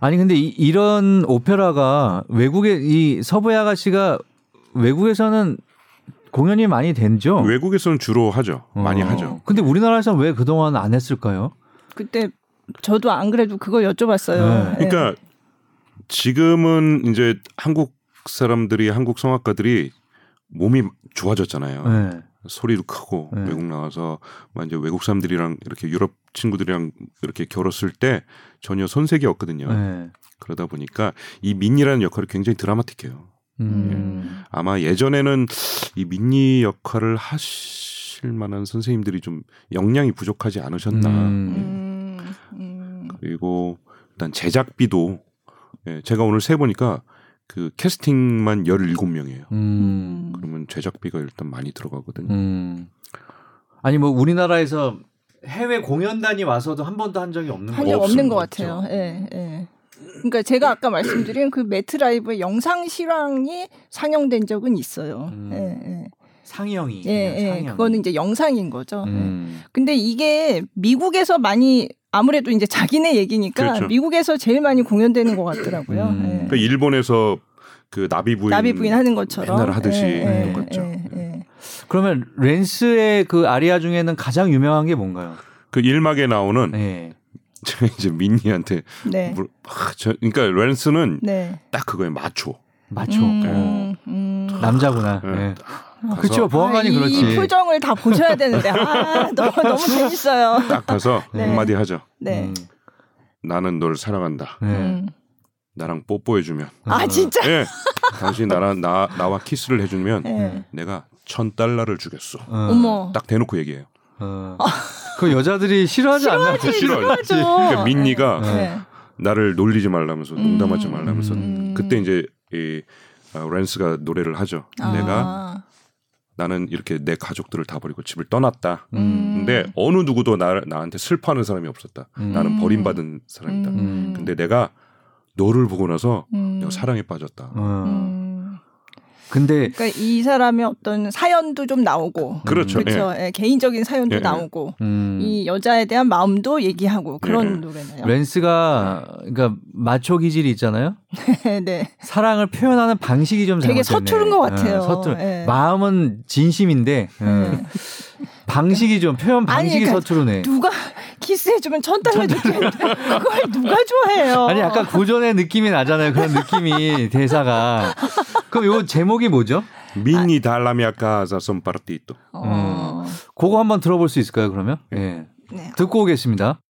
아니 근데 이, 런 오페라가 외국에 이 서부의 아가씨가 외국에서는 공연이 많이 된죠. 외국에서는 주로 하죠. 많이 어. 하죠. 근데 우리나라에서는 왜 그동안 안 했을까요? 그때 저도 안 그래도 그걸 여쭤봤어요. 네. 예. 그러니까 지금은 이제 한국 사람들이 한국 성악가들이 몸이 좋아졌잖아요. 네. 소리도 크고 네. 외국 나와서 막 이제 외국 사람들이랑 이렇게 유럽 친구들이랑 이렇게 결혼했을 때 전혀 손색이 없거든요. 네. 그러다 보니까 이 민니라는 역할이 굉장히 드라마틱해요. 음. 아마 예전에는 이 민니 역할을 하실 만한 선생님들이 좀 역량이 부족하지 않으셨나. 음. 음, 음. 그리고 일단 제작비도 예, 제가 오늘 세 보니까 그 캐스팅만 17명이에요. 음. 그러면 제작비가 일단 많이 들어가거든요. 음. 아니 뭐 우리나라에서 해외 공연단이 와서도 한 번도 한 적이 없는 한 거예요. 적 없는 것 없죠. 같아요. 예, 예. 그러니까 제가 아까 말씀드린 그 매트라이브 영상 실황이 상영된 적은 있어요. 음. 예, 예. 상영이. 예, 예. 상영. 그거는 이제 영상인 거죠. 예. 음. 근데 이게 미국에서 많이 아무래도 이제 자기네 얘기니까 그렇죠. 미국에서 제일 많이 공연되는 것 같더라고요. 음. 예. 그러니까 일본에서 그 나비 부인, 나비 부인 하는 것처럼 맨날 하듯이 예, 예, 똑같죠. 예, 예. 그러면 렌스의 그 아리아 중에는 가장 유명한 게 뭔가요? 그 일막에 나오는 네. 제가 이제 민니한테 네. 물, 아, 저, 그러니까 랜스는 네. 딱 그거에 맞춰. 맞죠. 음, 음. 남자구나. 네. 네. 그렇죠. 보안관이 아, 이, 그렇지. 이 표정을 다 보셔야 되는데 아 너무 너무 재밌어요. 딱 가서 네. 한마디 하죠. 네. 음. 나는 널 사랑한다. 네. 음. 나랑 뽀뽀해주면. 아 진짜. 예. 당신 나랑 나 나와 키스를 해주면 네. 내가 천 달러를 주겠어. 어. 어머. 딱 대놓고 얘기해요. 어. 그 여자들이 싫어하지 않나? 싫어하지. 싫어하죠. 그러니까 민니가 네. 나를 놀리지 말라면서 농담하지 음. 말라면서 음. 그때 이제 이 아, 랜스가 노래를 하죠. 아. 내가 나는 이렇게 내 가족들을 다 버리고 집을 떠났다. 음. 근데 어느 누구도 나, 나한테 슬퍼하는 사람이 없었다. 음. 나는 버림받은 사람이다. 음. 근데 내가 너를 보고 나서 음. 내가 사랑에 빠졌다. 어. 음. 근데 그러니까 이 사람의 어떤 사연도 좀 나오고 그렇죠. 그렇죠. 예, 개인적인 사연도 예, 예. 나오고 음. 이 여자에 대한 마음도 얘기하고 그런 예. 노래네요. 렌스가 그러니까 마초 기질이 있잖아요. 네. 사랑을 표현하는 방식이 좀 되게 잘못됐네. 서투른 것 같아요. 어, 서투. 예. 마음은 진심인데 어. 네. 방식이 좀 표현 아니, 방식이 그러니까 서투르네. 누가 키스해주면 천 달러 줄 텐데 그걸 누가 좋아해요? 아니 약간 고전의 느낌이 나잖아요. 그런 느낌이 대사가. 그럼 요 제목이 뭐죠? 민니 달라미아 카사 선 파르티토. 어. 그거 한번 들어볼 수 있을까요? 그러면? 예. 네. 듣고 오겠습니다.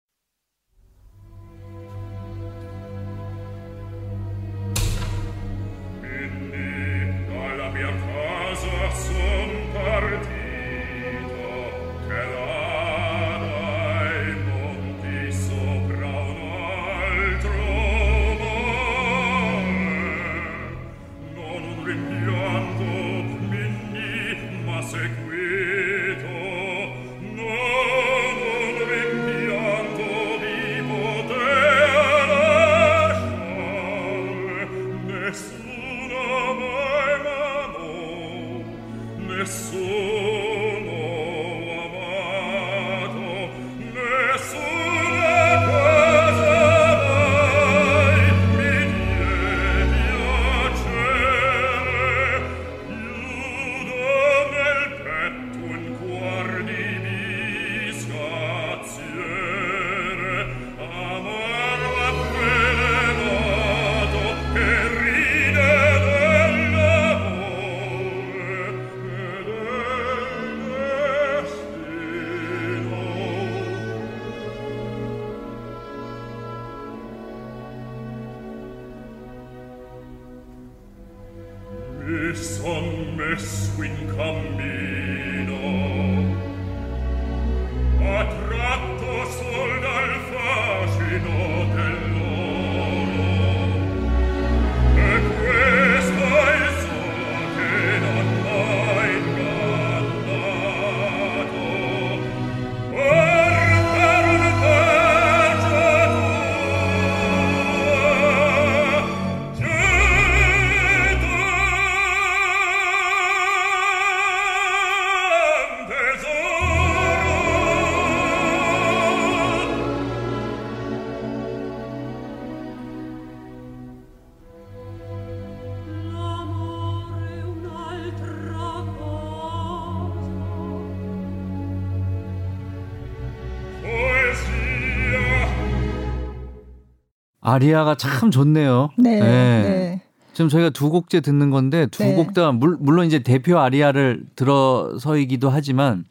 아리아가 참 좋네요. 네. 예. 네. 지금 저희가 두 곡째 듣는 건데 두 네. 곡다 물론 이제 대표 아리아를 들어서이기도 하지만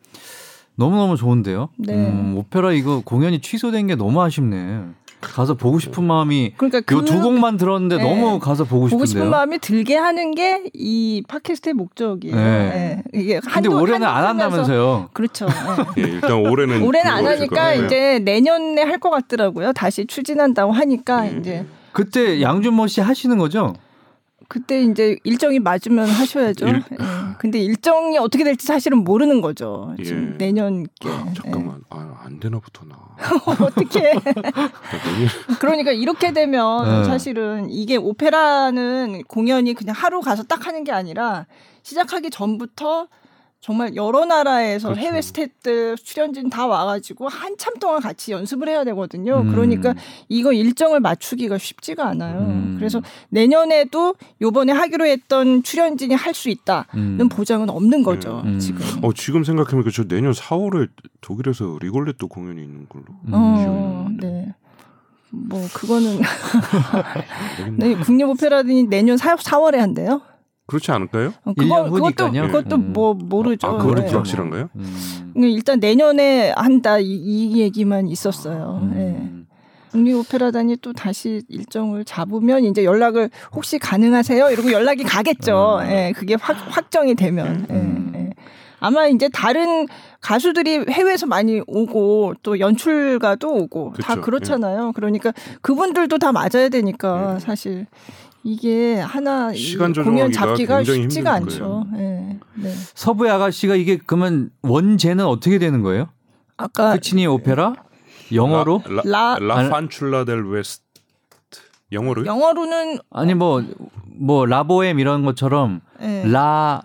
너무너무 좋은데요. 네. 음, 오페라 이거 공연이 취소된 게 너무 아쉽네. 가서 보고 싶은 마음이 그러니까 요두그 곡만 들었는데 네. 너무 가서 보고 보고 싶은데요. 싶은 마음이 들게 하는 게 이 팟캐스트의 목적이에요. 네. 예. 이게 근데 한도, 올해는 안 한다면서요. 그렇죠. 예. 예, 일단 올해는 올해는 안 하니까. 이제 내년에 할 것 같더라고요. 다시 추진한다고 하니까 예. 이제 그때 양준모 씨 하시는 거죠? 그때 이제 일정이 맞으면 하셔야죠. 일- 예. 근데 일정이 어떻게 될지 사실은 모르는 거죠. 예. 지금 내년께. 아, 잠깐만 아, 안 되나부터 나. 어떻게? 나 내년 그러니까 이렇게 되면 네. 사실은 이게 오페라는 공연이 그냥 하루 가서 딱 하는 게 아니라 시작하기 전부터 정말 여러 나라에서 그렇죠. 해외 스태프들 출연진 다 와가지고 한참 동안 같이 연습을 해야 되거든요. 음. 그러니까 이거 일정을 맞추기가 쉽지가 않아요. 음. 그래서 내년에도 요번에 하기로 했던 출연진이 할 수 있다는 음. 보장은 없는 거죠. 음. 지금. 어 지금 생각해보니까 저 내년 4월에 독일에서 리골레토 공연이 있는 걸로. 음. 어, 네. 뭐 그거는. 네, 국립 오페라단이 내년 4, 4월에 한대요. 그렇지 않을까요? 어, 그거, 그것도. 그것도 음. 뭐 모르죠. 아 그거는 네. 불확실한가요? 음. 그러니까 일단 내년에 한다 이, 이 얘기만 있었어요. 음. 네. 국립오페라단이 또 다시 일정을 잡으면 이제 연락을 혹시 가능하세요? 이러고 연락이 가겠죠. 음. 예, 그게 확, 확정이 되면. 예, 음. 예. 아마 이제 다른 가수들이 해외에서 많이 오고 또 연출가도 오고 다 그쵸. 그렇잖아요. 그러니까 그분들도 다 맞아야 되니까 예. 사실 이게 하나 이 시간 공연 잡기가 굉장히 쉽지가 않죠. 예. 네. 서부의 아가씨가 이게 그러면 원제는 어떻게 되는 거예요? 아까 푸치니 오페라 영어로 La, la- la, La fanciulla del West 영어로요? 영어로는 아니 뭐뭐 라보엠 이런 것처럼 예. La La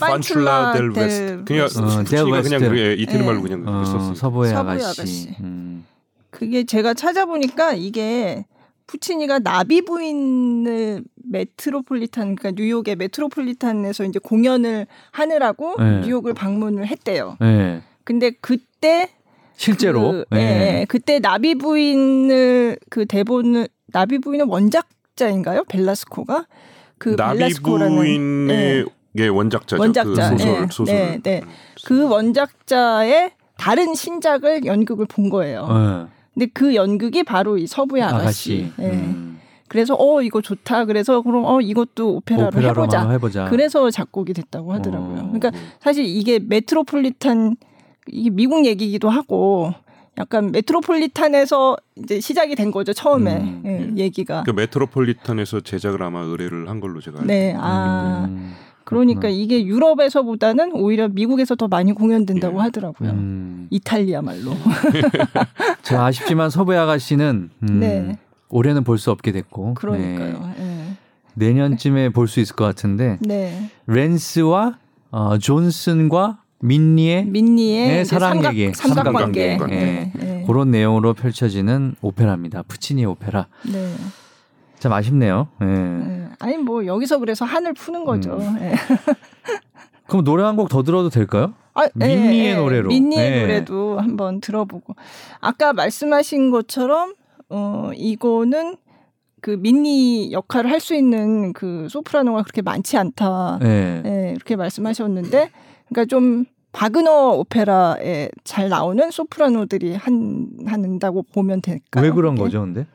fanciulla del West. 그냥 어, 델 푸치니가 그냥. 그 예, 이태리 예. 말로 그냥 어. 서부의, 서부의 아가씨. 아가씨. 음. 그게 제가 찾아보니까 이게 푸치니가 나비 부인을 메트로폴리탄 그러니까 뉴욕의 메트로폴리탄에서 이제 공연을 하느라고 네. 뉴욕을 방문을 했대요. 네. 근데 그때 실제로 그, 네. 예, 예. 그때 나비 부인을 그 대본을 나비 부인은 원작자인가요? 벨라스코가 그 나비 벨라스코라는 부인의 예. 예, 원작자죠. 원작자. 그 소설 예. 소설. 네, 네. 그 원작자의 다른 신작을 연극을 본 거예요. 네. 근데 그 연극이 바로 이 서부의 아가씨. 아가씨. 예. 음. 그래서 어 이거 좋다. 그래서 그럼 어 이것도 오페라로, 오페라로 해보자. 해보자. 그래서 작곡이 됐다고 하더라고요. 어. 그러니까 사실 이게 메트로폴리탄 이게 미국 얘기기도 하고 약간 메트로폴리탄에서 이제 시작이 된 거죠 처음에 음. 예, 얘기가. 그 메트로폴리탄에서 제작을 아마 의뢰를 한 걸로 제가 알고 네, 아 음. 그러니까. 이게 유럽에서보다는 오히려 미국에서 더 많이 공연된다고 예. 하더라고요. 음. 이탈리아 말로. 저 아쉽지만 서부의 아가씨는 음, 네. 올해는 볼 수 없게 됐고 그러니까요. 예. 네. 내년쯤에 볼 수 있을 것 같은데 네. 랜스와 어, 존슨과 민니의 민니의 네, 사랑 삼각, 얘기, 삼각관계. 삼각관계. 네. 네. 그런 내용으로 펼쳐지는 오페라입니다. 푸치니 오페라. 네. 참 아쉽네요. 예. 네. 아니 뭐 여기서 그래서 한을 푸는 거죠. 음. 예. 그럼 노래 한 곡 더 들어도 될까요? 아, 민니의 노래로. 민니의 네. 노래도 한번 들어보고 아까 말씀하신 것처럼 어 이거는 그 민니 역할을 할 수 있는 그 소프라노가 그렇게 많지 않다. 예. 네, 이렇게 말씀하셨는데 그러니까 좀 바그너 오페라에 잘 나오는 소프라노들이 한 한다고 보면 될까요? 왜 그런 이게? 거죠, 근데?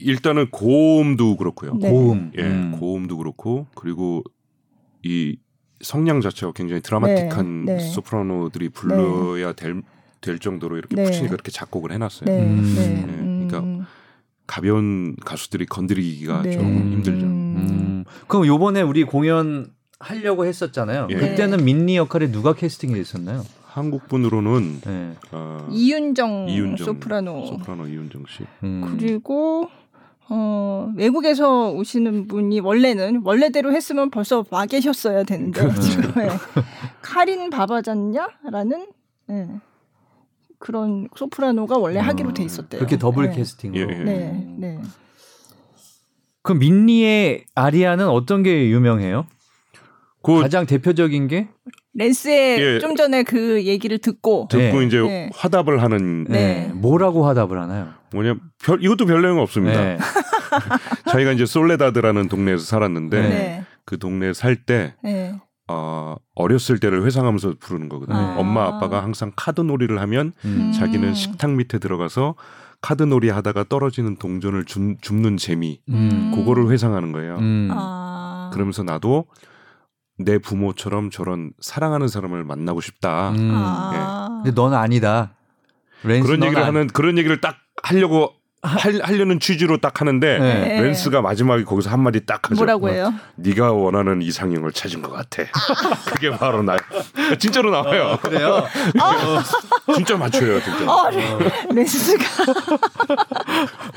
일단은 고음도 그렇고요. 네. 고음. 예, 음. 고음도 그렇고 그리고 이 성량 자체가 굉장히 드라마틱한 네, 네. 소프라노들이 불러야 될, 될 정도로 이렇게 네. 푸치니가 이렇게 작곡을 해놨어요. 네, 음. 네. 네, 음. 그러니까 가벼운 가수들이 건드리기가 네. 조금 힘들죠. 음. 음. 그럼 요번에 우리 공연 하려고 했었잖아요. 예. 그때는 민니 역할에 누가 캐스팅이 됐었나요? 한국 분으로는 예. 어, 이윤정, 이윤정 소프라노. 소프라노 이윤정 씨. 음. 그리고 어 외국에서 오시는 분이 원래는 원래대로 했으면 벌써 와 계셨어야 되는데 그렇죠. 지금 예. 카린 바바잖냐라는 예. 그런 소프라노가 원래 하기로 돼 있었대요. 그렇게 더블 네. 캐스팅으로. 예, 예. 네, 네. 그 민니의 아리아는 어떤 게 유명해요? 그 가장 대표적인 게 랜스의 예. 좀 전에 그 얘기를 듣고 듣고 네. 이제 네. 화답을 하는 네. 네. 뭐라고 화답을 하나요? 뭐냐 별 이것도 별 내용 없습니다. 네. 저희가 이제 솔레다드라는 동네에서 살았는데 네. 그 동네 살때 네. 어, 어렸을 때를 회상하면서 부르는 거거든요. 아. 엄마 아빠가 항상 카드 놀이를 하면 음. 자기는 식탁 밑에 들어가서 카드 놀이 하다가 떨어지는 동전을 줍, 줍는 재미 음. 그거를 회상하는 거예요. 음. 아. 그러면서 나도 내 부모처럼 저런 사랑하는 사람을 만나고 싶다. 음. 아. 근데 넌 아니다. 그런 넌 얘기를 아니- 하는 그런 얘기를 딱 하려고 할, 하려는 취지로 딱 하는데 네. 네. 렌스가 마지막에 거기서 한 마디 딱 하죠. 뭐라고 해요? 네가 원하는 이상형을 찾은 것 같아. 그게 바로 나. 진짜로 나와요. 그래요. 진짜 맞춰요, 진짜. 어, 렌스가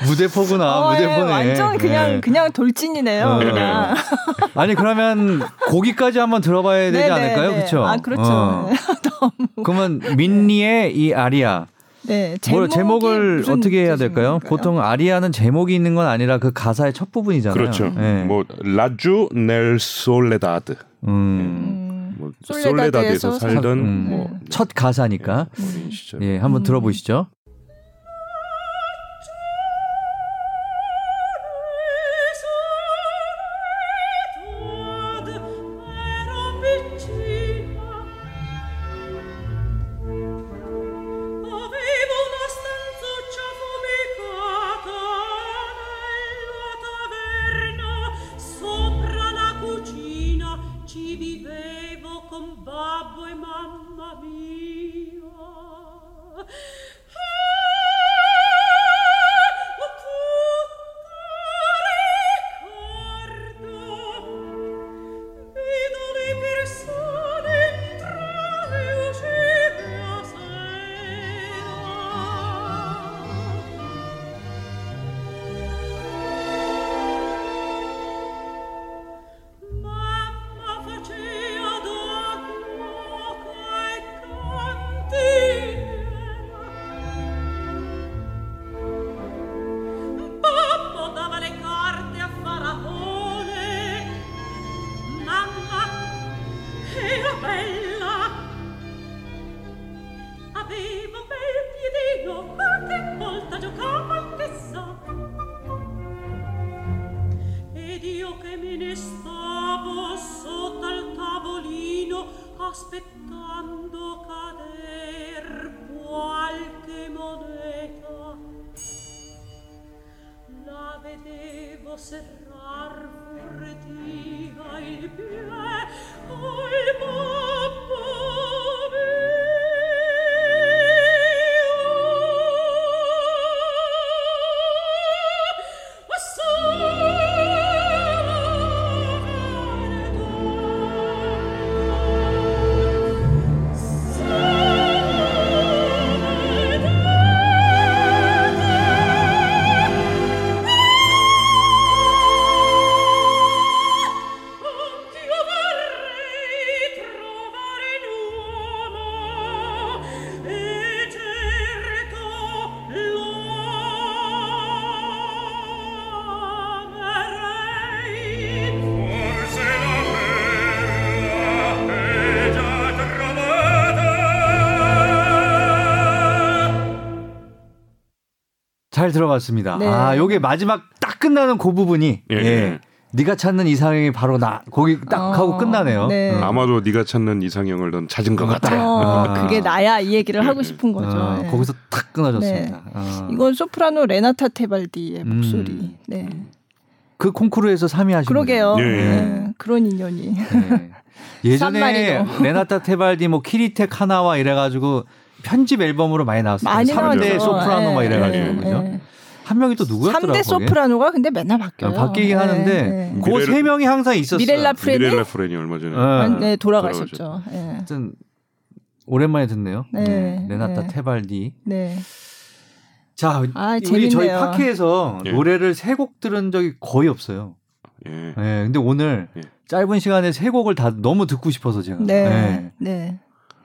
무대포구나. 어, 예, 무대포네. 완전 그냥 네. 그냥 돌진이네요. 어. 그냥. 아니 그러면 거기까지 한번 들어봐야 되지 네, 않을까요? 네, 네. 그렇죠. 아 그렇죠. 어. 그러면 민니의 이 아리아 네, 뭐 제목이 제목을 무슨 어떻게 해야 될까요? 건가요? 보통 아리아는 제목이 있는 건 아니라 그 가사의 첫 부분이잖아요. 그렇죠. 네. 뭐 라주 넬 솔레다드. 음. 음, 뭐 솔레다드에서 살던 음. 뭐첫 가사니까. 예, 한번 음. 들어보시죠. 잘 들어봤습니다. 네. 아, 요게 마지막 딱 끝나는 그 부분이 예, 예. 예. 네가 찾는 이상형이 바로 나. 거기 딱 어, 하고 끝나네요. 네. 음. 아마도 네가 찾는 이상형을 넌 찾은 것 같아. 어, 아. 그게 나야 이 얘기를 하고 싶은 거죠. 어, 네. 거기서 탁 끊어졌습니다. 네. 어. 이건 소프라노 레나타 테발디의 음. 목소리. 네. 그 콩쿠르에서 3위 하신 그러게요. 예, 예. 네. 그런 인연이. 네. 예전에. 레나타 테발디 뭐 키리텍 하나와 이래가지고 편집 앨범으로 많이 나왔어요. 많이 3대 나왔죠. 소프라노 막 예, 이래가지고 예, 그죠? 예. 한 명이 또 누구였더라? 3대 소프라노가 근데 맨날 바뀌어요. 바뀌긴 네, 하는데 네. 그세 명이 항상 있었어요. 미렐라 프레니 미렐라 프레니 얼마 전에. 어. 네, 돌아가셨죠. 네. 하여튼 오랜만에 듣네요. 네, 네. 레나타 네. 테발디. 네. 자, 아, 우리 저희 재밌네요. 파케에서 예. 노래를 세 곡 들은 적이 거의 없어요. 예. 예. 근데 오늘 예. 짧은 시간에 세 곡을 다 너무 듣고 싶어서 제가. 네. 예. 네.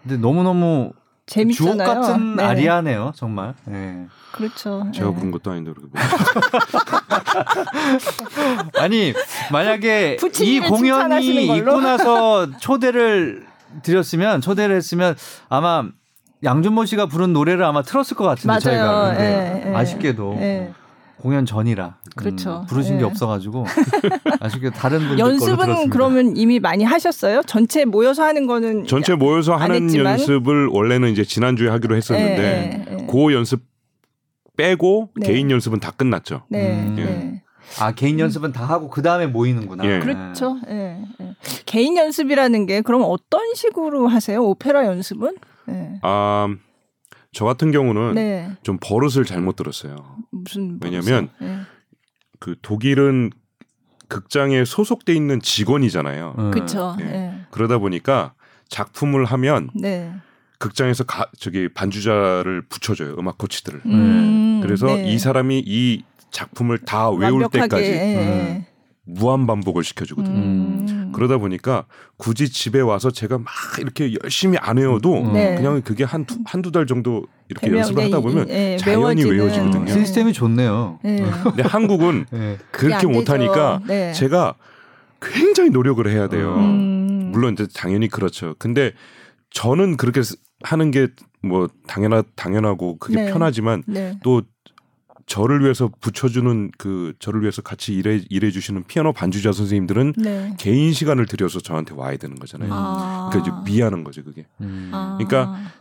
근데 너무 너무 주옥 재밌잖아요. 같은 네. 아리아네요, 정말. 예. 그렇죠. 제가 네. 부른 것도 아닌데 그렇게. 뭐. 아니 만약에 이 공연이? 있고 나서 초대를 드렸으면 초대를 했으면 아마 양준모 씨가 부른 노래를 아마 틀었을 것 같은데 맞아요. 저희가 근데 예, 예. 아쉽게도 예. 공연 전이라 그렇죠. 음, 부르신 게 예. 없어가지고 아쉽게 다른 분들 연습은 들었습니다. 그러면 이미 많이 하셨어요? 전체 모여서 하는 거는 전체 모여서 안 하는 했지만. 연습을 원래는 이제 지난 주에 하기로 했었는데 예, 예, 예. 그 연습 빼고 네. 개인 연습은 다 끝났죠. 네, 음. 네. 아 개인 연습은 다 하고 그 다음에 모이는구나. 예. 그렇죠. 예, 예. 개인 연습이라는 게 그럼 어떤 식으로 하세요? 오페라 연습은? 네. 아, 저 같은 경우는 네. 좀 버릇을 잘못 들었어요. 무슨 왜냐면 예. 그 독일은 극장에 소속돼 있는 직원이잖아요. 음. 그렇죠. 예. 예. 그러다 보니까 작품을 하면 네. 극장에서 가, 저기 반주자를 붙여줘요 음악 코치들을. 음, 그래서 네. 이 사람이 이 작품을 다 외울 완벽하게, 때까지 예, 무한 반복을 예. 시켜주거든요. 음. 그러다 보니까 굳이 집에 와서 제가 막 이렇게 열심히 안 외워도 음. 네. 그냥 그게 한 두, 한두 달 정도 이렇게 연습을 하다 보면 이- 예, 자연히 외워지는- 외워지거든요. 네. 시스템이 좋네요. 예. 근데 한국은 예. 그게 그렇게 안 못하니까. 네. 제가 굉장히 노력을 해야 돼요. 음. 물론 이제 당연히 그렇죠. 근데 저는 그렇게 쓰- 하는 게 뭐 당연하 당연하고 그게 네. 편하지만 네. 또 저를 위해서 붙여주는 그 저를 위해서 같이 일해 일해 주시는 피아노 반주자 선생님들은 네. 개인 시간을 들여서 저한테 와야 되는 거잖아요. 아. 그러니까 이제 미하는 거죠 그게. 음. 아. 그러니까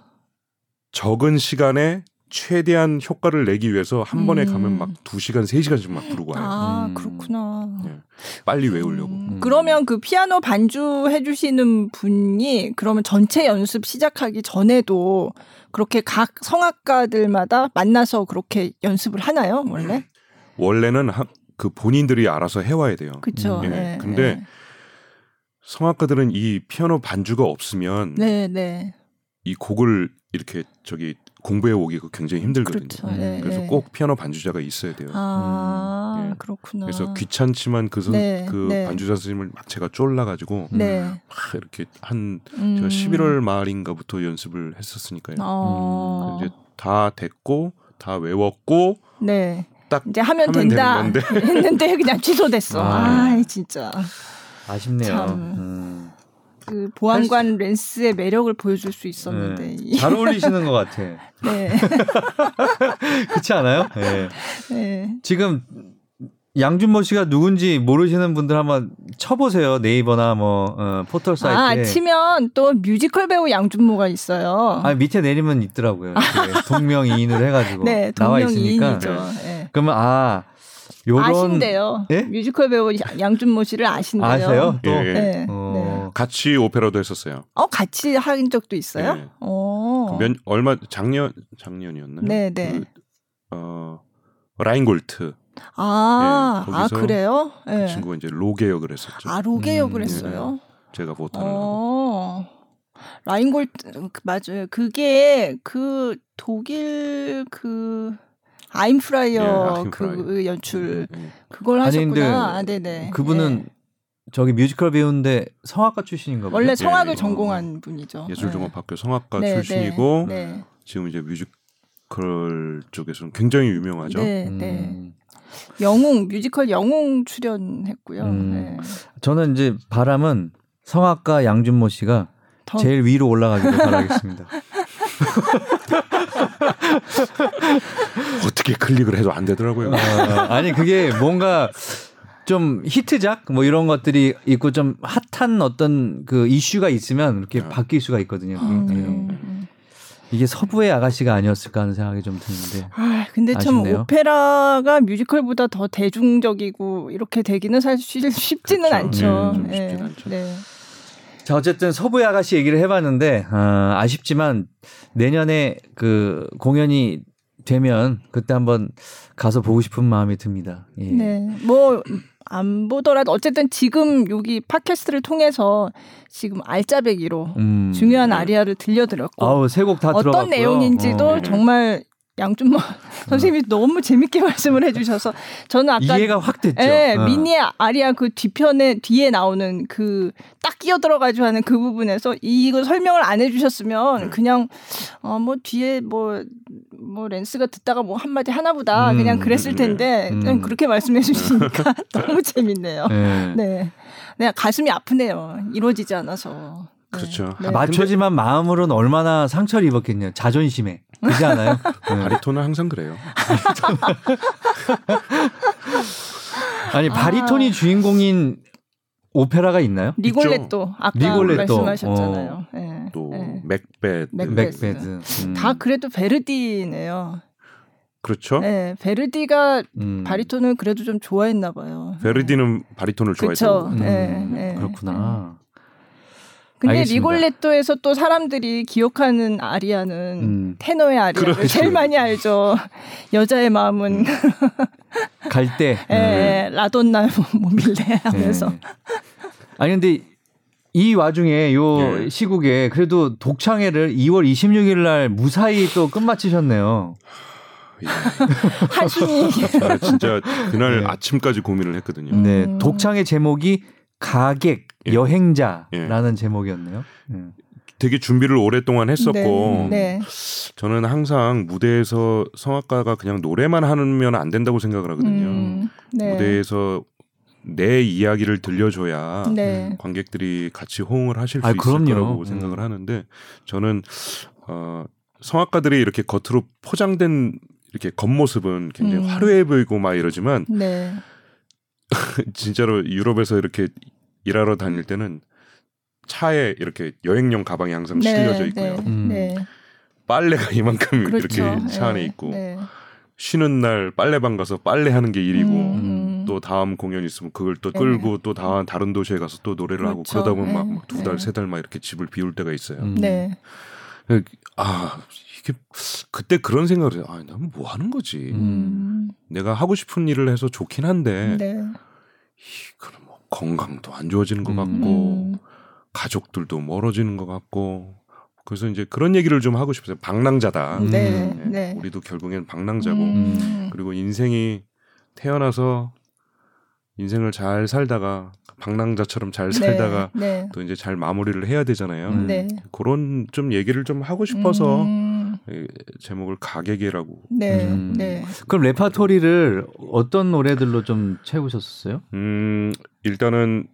적은 시간에 최대한 효과를 내기 위해서 한 번에 음. 가면 막두 시간 세 시간씩 막 부르고 와요. 아, 음. 그렇구나. 예. 빨리 외우려고. 음, 그러면 그 피아노 반주 해 주시는 분이 그러면 전체 연습 시작하기 전에도 그렇게 각 성악가들마다 만나서 그렇게 연습을 하나요, 원래? 원래는 하- 그 본인들이 알아서 해와야 돼요. 그렇죠. 예. 네, 근데 성악가들은 이 피아노 반주가 없으면 네, 네. 이 곡을 이렇게 저기 공부해 오기가 굉장히 힘들거든요. 그렇죠. 음. 네, 그래서 네. 꼭 피아노 반주자가 있어야 돼요. 아, 음. 예. 그렇구나. 그래서 귀찮지만 그, 선, 네, 그 네. 반주자 선생님을 막 제가 쫄라가지고 네. 막 이렇게 한 음. 제가 11월 말인가부터 연습을 했었으니까요. 어. 이제 다 됐고 다 외웠고 네. 딱 이제 하면, 하면 된다. 했는데 그냥 취소됐어. 아. 아, 진짜. 아쉽네요. 참. 음. 그 보안관 렌스의 매력을 보여줄 수 있었는데. 네. 이- 잘 어울리시는 것 같아. 네. 그렇지 않아요? 예. 네. 지금 양준모 씨가 누군지 모르시는 분들 한번 쳐보세요. 네이버나 뭐 어, 포털 사이트에. 아, 치면 또 뮤지컬 배우 양준모가 있어요. 아, 밑에 내리면 있더라고요. 동명이인으로 해가지고 네, 나와 있으니까. 동명이인이죠. 네. 그러면 아 요런 아신대요. 예? 뮤지컬 배우 양- 양준모 씨를 아신대요. 아세요? 또 예, 예. 네. 네. 어, 같이 오페라도 했었어요. 어, 같이 한 적도 있어요? 네. 어. 몇 얼마 작년 작년이었나요? 네, 네. 그, 어 라인골트 아, 예, 아 그래요? 그 네. 친구가 이제 로게 역을 했었죠. 아, 로게 역을 음, 했어요. 제가 보탄을. 어. 라인골트 그, 맞아요. 그게 그 독일 그 아힘 프라이어 예. 그 연출 예. 그걸 아니, 하셨구나. 아, 네네. 그분은 네. 저기 뮤지컬 배우인데 성악가 출신인가 봐요. 원래 성악을 예, 전공한 분이죠. 예술종합학교 성악가 네, 출신이고 네, 네. 지금 이제 뮤지컬 쪽에서는 굉장히 유명하죠. 네, 음. 네. 영웅 뮤지컬 영웅 출연했고요. 음. 네. 저는 이제 바람은 성악가 양준모 씨가 더 제일 위로 올라가기를 바라겠습니다. 어떻게 클릭을 해도 안 되더라고요. 어, 아니 그게 뭔가 좀 히트작 뭐 이런 것들이 있고 좀 핫한 어떤 그 이슈가 있으면 이렇게 네. 바뀔 수가 있거든요. 음, 예. 음. 이게 서부의 아가씨가 아니었을까 하는 생각이 좀 드는데. 아, 근데 참 아쉽네요. 오페라가 뮤지컬보다 더 대중적이고 이렇게 되기는 사실 쉽지는 그렇죠. 않죠. 네, 좀 네, 않죠. 네. 자 어쨌든 서부의 아가씨 얘기를 해봤는데 어, 아쉽지만 내년에 그 공연이 되면 그때 한번 가서 보고 싶은 마음이 듭니다. 예. 네. 뭐, 안 보더라도 어쨌든 지금 여기 팟캐스트를 통해서 지금 알짜배기로 음. 중요한 아리아를 들려드렸고 아우 세곡다 어떤 들어갔고요. 내용인지도 어. 정말 양준모 선생님이 너무 재밌게 말씀을 해주셔서 저는 아까 이해가 확 됐죠. 예, 어. 미니 아리아 그 뒤편에 뒤에 나오는 그 딱 끼어 들어가지고 하는 그 부분에서 이거 설명을 안 해주셨으면 네. 그냥 어 뭐 뒤에 뭐뭐 렌스가 듣다가 뭐 한마디 하나보다 음, 그냥 그랬을 텐데 음. 그냥 그렇게 말씀해 주시니까 너무 재밌네요. 예. 네, 네 가슴이 아프네요. 이루어지지 않아서. 네. 그렇죠. 네. 맞춰지만 마음으로는 얼마나 상처를 입었겠냐. 자존심에. 그렇지 않아요? 예. 바리톤은 항상 그래요. 아니 바리톤이 주인공인 오페라가 있나요? 리골레또 아까 리골레토. 말씀하셨잖아요. 예, 또 예. 맥베드 맥베드. 맥베드. 음. 다 그래도 베르디네요. 그렇죠. 예, 베르디가 음. 바리톤을 그래도 좀 좋아했나 봐요. 베르디는 바리톤을 그쵸. 좋아했다고. 음, 예, 예. 그렇구나. 근데 알겠습니다. 리골레토에서 또 사람들이 기억하는 아리아는 음. 테너의 아리아를 그렇죠. 제일 많이 알죠. 여자의 마음은 갈 때. 예, La donna è mobile 하면서 네. 아니 근데 이 와중에 요 예. 시국에 그래도 독창회를 2월 26일 날 무사히 또 끝마치셨네요. 예. 한신이 아, 진짜 그날 네. 아침까지 고민을 했거든요. 네, 음. 독창의 제목이 가객 예. 여행자라는 제목이었네요. 예. 되게 준비를 오랫동안 했었고 네, 네. 저는 항상 무대에서 성악가가 그냥 노래만 하면 안 된다고 생각을 하거든요. 음, 네. 무대에서 내 이야기를 들려줘야 네. 관객들이 같이 호응을 하실 수 아, 있을 그럼요. 거라고 음. 생각을 하는데 저는 어, 성악가들이 이렇게 겉으로 포장된 이렇게 겉모습은 굉장히 음. 화려해 보이고 막 이러지만 네. 진짜로 유럽에서 이렇게 일하러 다닐 때는 차에 이렇게 여행용 가방이 항상 실려져 있고요. 네. 음. 네. 빨래가 이만큼 그렇죠. 이렇게 차 안에 네. 있고 네. 쉬는 날 빨래방 가서 빨래하는 게 일이고 음, 또 다음 공연 있으면 그걸 또 끌고 또 다음 다른 도시에 가서 또 노래를 하고 그렇죠. 그러다 보면 네. 막두달 네. 세달 막 이렇게 집을 비울 때가 있어요. 음. 네. 아 이게 그때 그런 생각을 해요. 아, 나는 뭐 하는 거지? 음. 내가 하고 싶은 일을 해서 좋긴 한데 네. 이거는 뭐 건강도 안 좋아지는 것 음. 같고 음. 가족들도 멀어지는 것 같고 그래서 이제 그런 얘기를 좀 하고 싶어요. 방랑자다. 음. 네. 네, 네. 우리도 결국엔 방랑자고 음. 그리고 인생이 태어나서 인생을 잘 살다가 방랑자처럼 잘 살다가 네. 또 이제 잘 마무리를 해야 되잖아요. 음. 네. 그런 좀 얘기를 좀 하고 싶어서 음. 이 제목을 가객이라고. 네. 음. 네. 그럼 레파토리를 어떤 노래들로 좀 채우셨어요? 음 일단은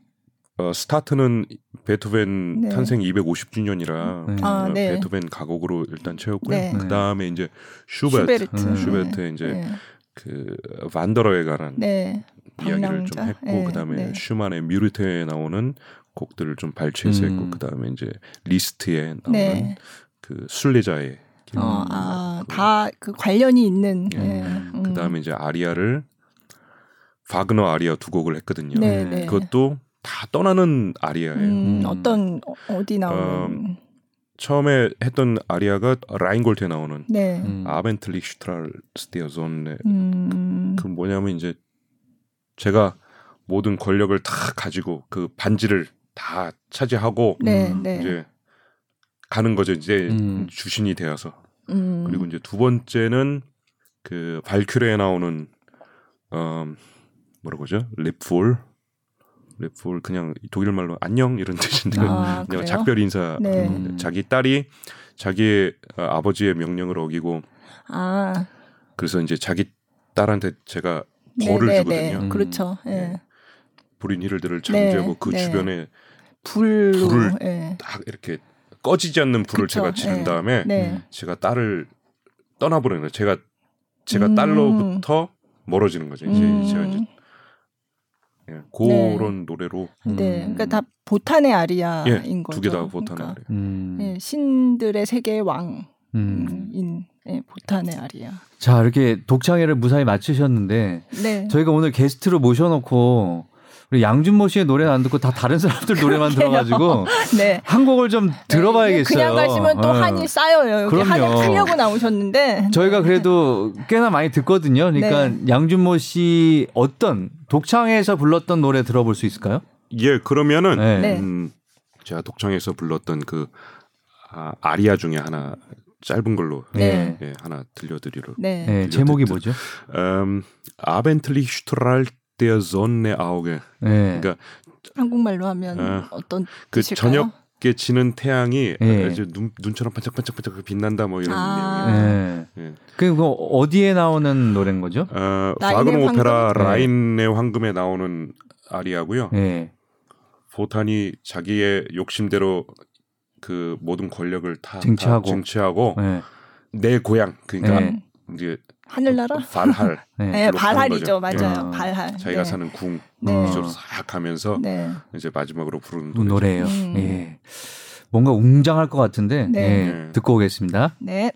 어, 스타트는 베토벤 네. 탄생 250주년이라 네. 아, 네. 베토벤 가곡으로 일단 채웠고요. 네. 그 다음에 이제 슈베르트, 슈베르트. 음. 슈베르트 이제 네. 그 Wanderer에 관한 네. 이야기를 좀. 했고 네, 그다음에 네. 슈만의 미르테에 나오는 곡들을 좀 발췌해서 음. 했고 그 다음에 이제 리스트에 나오는 네. 그 순례자의 길. 어, 아, 다 그 관련이 있는. 예. 네. 음. 그 다음에 이제 아리아를 바그너 아리아 두 곡을 했거든요. 네, 네. 그것도 다 떠나는 아리아예요. 음, 음. 어떤 어, 어디 나오는 처음에 했던 아리아가 라인골트에 나오는 네. 음. 아벤틀릭 슈트랄 스티어존네 음. 그 뭐냐면 이제 제가 모든 권력을 다 가지고 그 반지를 다 차지하고 네, 음, 네. 이제 가는 거죠. 이제 음. 주신이 되어서 음. 그리고 이제 두 번째는 그 발큐레에 나오는 어 뭐라고 하죠? 랩풀 랩풀 그냥 독일 말로 안녕 이런 뜻인데 아, 그냥 그래요? 작별 인사 네. 음, 자기 딸이 자기의 어, 아버지의 명령을 어기고 아, 그래서 이제 자기 딸한테 제가 네, 벌을 네, 주거든요. 네. 그렇죠. 예. 네. 불인 이들을 잠재우고 네, 그 네. 주변에 불로 불을 예. 딱 이렇게 꺼지지 않는 불을 그쵸. 제가 지른 네. 다음에 네. 제가 딸을 떠나보내는 거예요. 제가 제가 음. 딸로부터 멀어지는 거죠. 이제 음. 제가 이제 예, 그런 노래로 네. 음. 그러니까 다 보탄의 아리아인 예, 거죠. 두 개 다 보탄 그러니까, 노래. 음. 예, 신들의 세계의 왕인 음. 예, 보탄의 아리아. 자 이렇게 독창회를 무사히 마치셨는데 네. 저희가 오늘 게스트로 모셔놓고 양준모 씨의 노래는 안 듣고 다 다른 사람들 노래만 들어가지고 네. 한 곡을 좀 들어봐야겠어요. 그냥 가시면 또 어. 한이 쌓여요. 여기 그럼요. 한약 하려고 나오셨는데 저희가 그래도 꽤나 많이 듣거든요. 그러니까 네. 양준모 씨 어떤 독창회에서 불렀던 노래 들어볼 수 있을까요? 예, 그러면은 네. 네. 음, 제가 독창에서 불렀던 그 아, 아리아 중에 하나 짧은 걸로 네. 예, 하나 들려드리려. 네. 네, 제목이 뭐죠? 음, 아벤틀리 슈트랄 der Sonne Auge. 네. 그러니까 한국말로 하면 아, 어떤 그 뜻일까요? 저녁에 지는 태양이 예. 아주 눈, 눈처럼 반짝반짝반짝 빛난다 뭐 이런 아. 내용이에요. 네. 예. 그거 어디에 나오는 노래인 거죠? 어, 라인의 바그너 오페라 황금? 네. 라인의 황금에 나오는 아리아고요. 네. 보탄이 자기의 욕심대로 그 모든 권력을 다, 다 쟁취하고. 쟁취하고 네. 내 고향 그러니까 네. 이제 하늘나라? 발할 네. 네, 발할이죠. 맞아요. 예. 발할. 자기가 네. 사는 궁 네. 구조로 싹 가면서 네. 이제 마지막으로 부르는 그. 노래예요. 음. 예. 뭔가 웅장할 것 같은데 네. 예, 네. 듣고 오겠습니다. 네.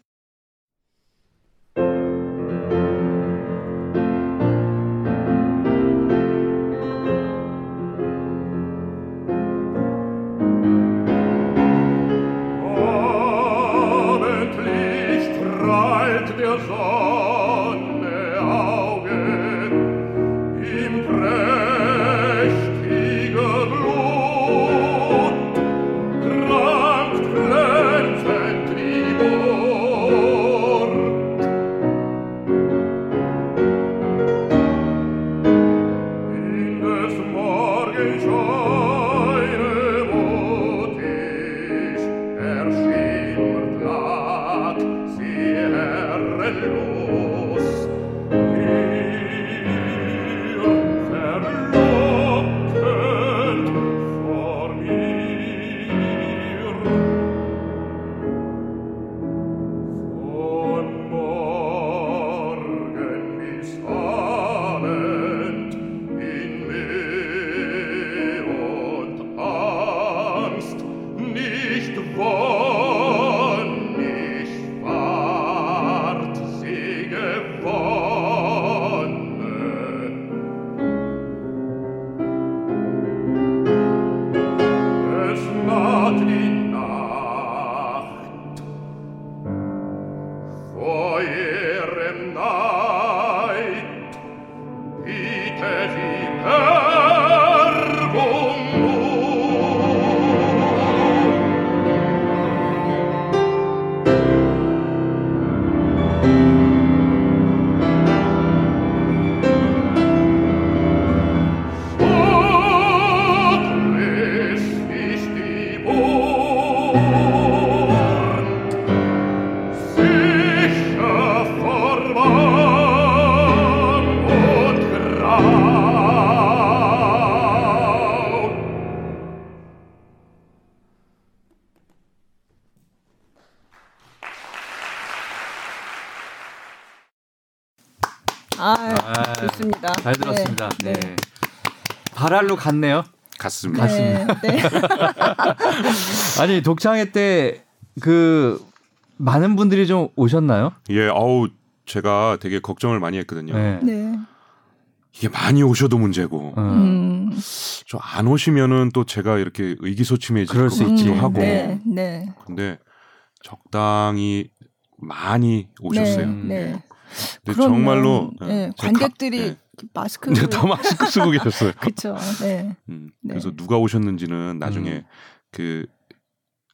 갔네요. 같습니다. 네. 네. 아니 독창회 때 그 많은 분들이 좀 오셨나요? 예, 아우 제가 되게 걱정을 많이 했거든요. 네. 네. 이게 많이 오셔도 문제고 어. 음. 좀안 오시면은 또 제가 이렇게 의기소침해질 수 있지. 같기도 하고 네. 네. 근데 적당히 많이 오셨어요. 네. 네. 근데 그러면, 정말로 네, 예, 관객들이 제 가- 마스크를 예. 근데 다 마스크 쓰고 계셨어요. 그렇죠. 네. 음, 네. 그래서 누가 오셨는지는 나중에 음. 그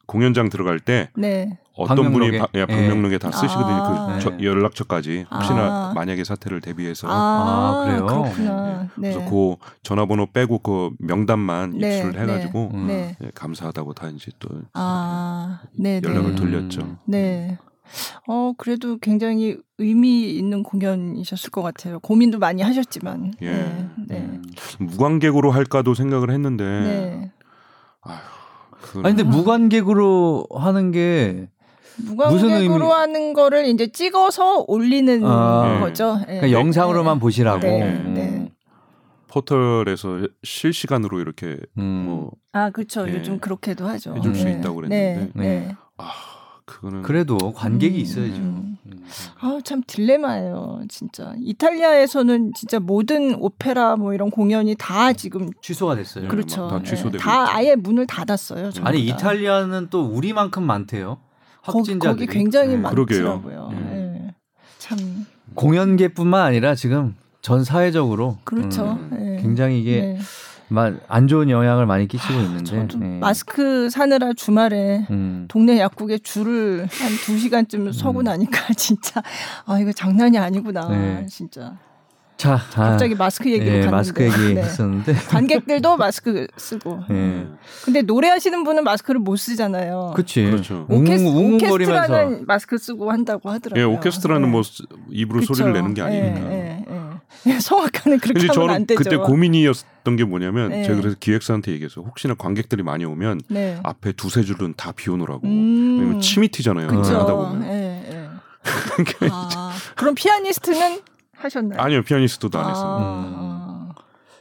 공연장 들어갈 때 네. 어떤 방명록에? 분이 바, 예, 방명록에 다 쓰시거든요. 아. 그 저- 네. 연락처까지 혹시나 아. 만약에 사태를 대비해서 아, 아, 그래요? 그렇구나. 네. 그래서 그 전화번호 빼고 그 명단만 네, 입수를 해가지고 음. 네. 예, 감사하다고 다 이제 또 아, 네, 연락을 네. 돌렸죠. 네. 어, 그래도 굉장히 의미 있는 공연이셨을 것 같아요. 고민도 많이 하셨지만. 예. 네. 네. 음. 무관객으로 할까도 생각을 했는데 네. 그건 아니 근데 무관객으로 하는 게 무슨 의미- 무관객으로 하는 거를 이제 찍어서 올리는 아. 거죠. 예. 그러니까 영상으로만 네. 보시라고. 네, 음. 네. 포털에서 실시간으로 이렇게 음. 뭐 아, 그렇죠. 예. 요즘 그렇게도 하죠. 해줄 수 네. 있다고 네. 그랬는데. 네. 아 그거는 그래도 관객이 음, 있어야죠. 음. 음. 아, 참 딜레마예요, 진짜. 이탈리아에서는 진짜 모든 오페라 뭐 이런 공연이 다 지금 취소가 됐어요. 그렇죠. 네, 다 취소되고 예, 다. 아예 문을 닫았어요. 전부 아니 다. 이탈리아는 또 우리만큼 많대요. 거기, 확진자들이. 거기 굉장히 네. 많더라고요. 그러게요. 예. 참 공연계뿐만 아니라 지금 전 사회적으로 그렇죠. 음, 예. 굉장히 이게 네. 마- 안 좋은 영향을 많이 끼치고 있는데 저도 네. 마스크 사느라 주말에 음. 동네 약국에 줄을 한두 시간쯤 서고 나니까 진짜 아 이거 장난이 아니구나 네. 진짜 자, 아, 갑자기 마스크 얘기로 예, 갔는데 마스크 얘기 네. 했었는데 관객들도 마스크 쓰고 예. 근데 노래하시는 분은 마스크를 못 쓰잖아요. 그치. 그렇죠. 오케스, 웅- 오케스트라는 마스크 쓰고 한다고 하더라고요. 예, 오케스트라는 네. 뭐 스- 입으로 그쵸. 소리를 내는 게 아니니까. 예, 예, 예. 성악가는 그렇게 하면 저는 안 되죠. 그때 고민이었던 게 뭐냐면 네. 제가 그래서 기획사한테 얘기했어요. 혹시나 관객들이 많이 오면 네. 앞에 두세 줄은 다 비워놓으라고. 음. 왜냐면 침이 튀잖아요. 그쵸. 하다 보면. 예, 예. 아, 그럼 피아니스트는 하셨나요? 아니요 피아니스트도 안. 아,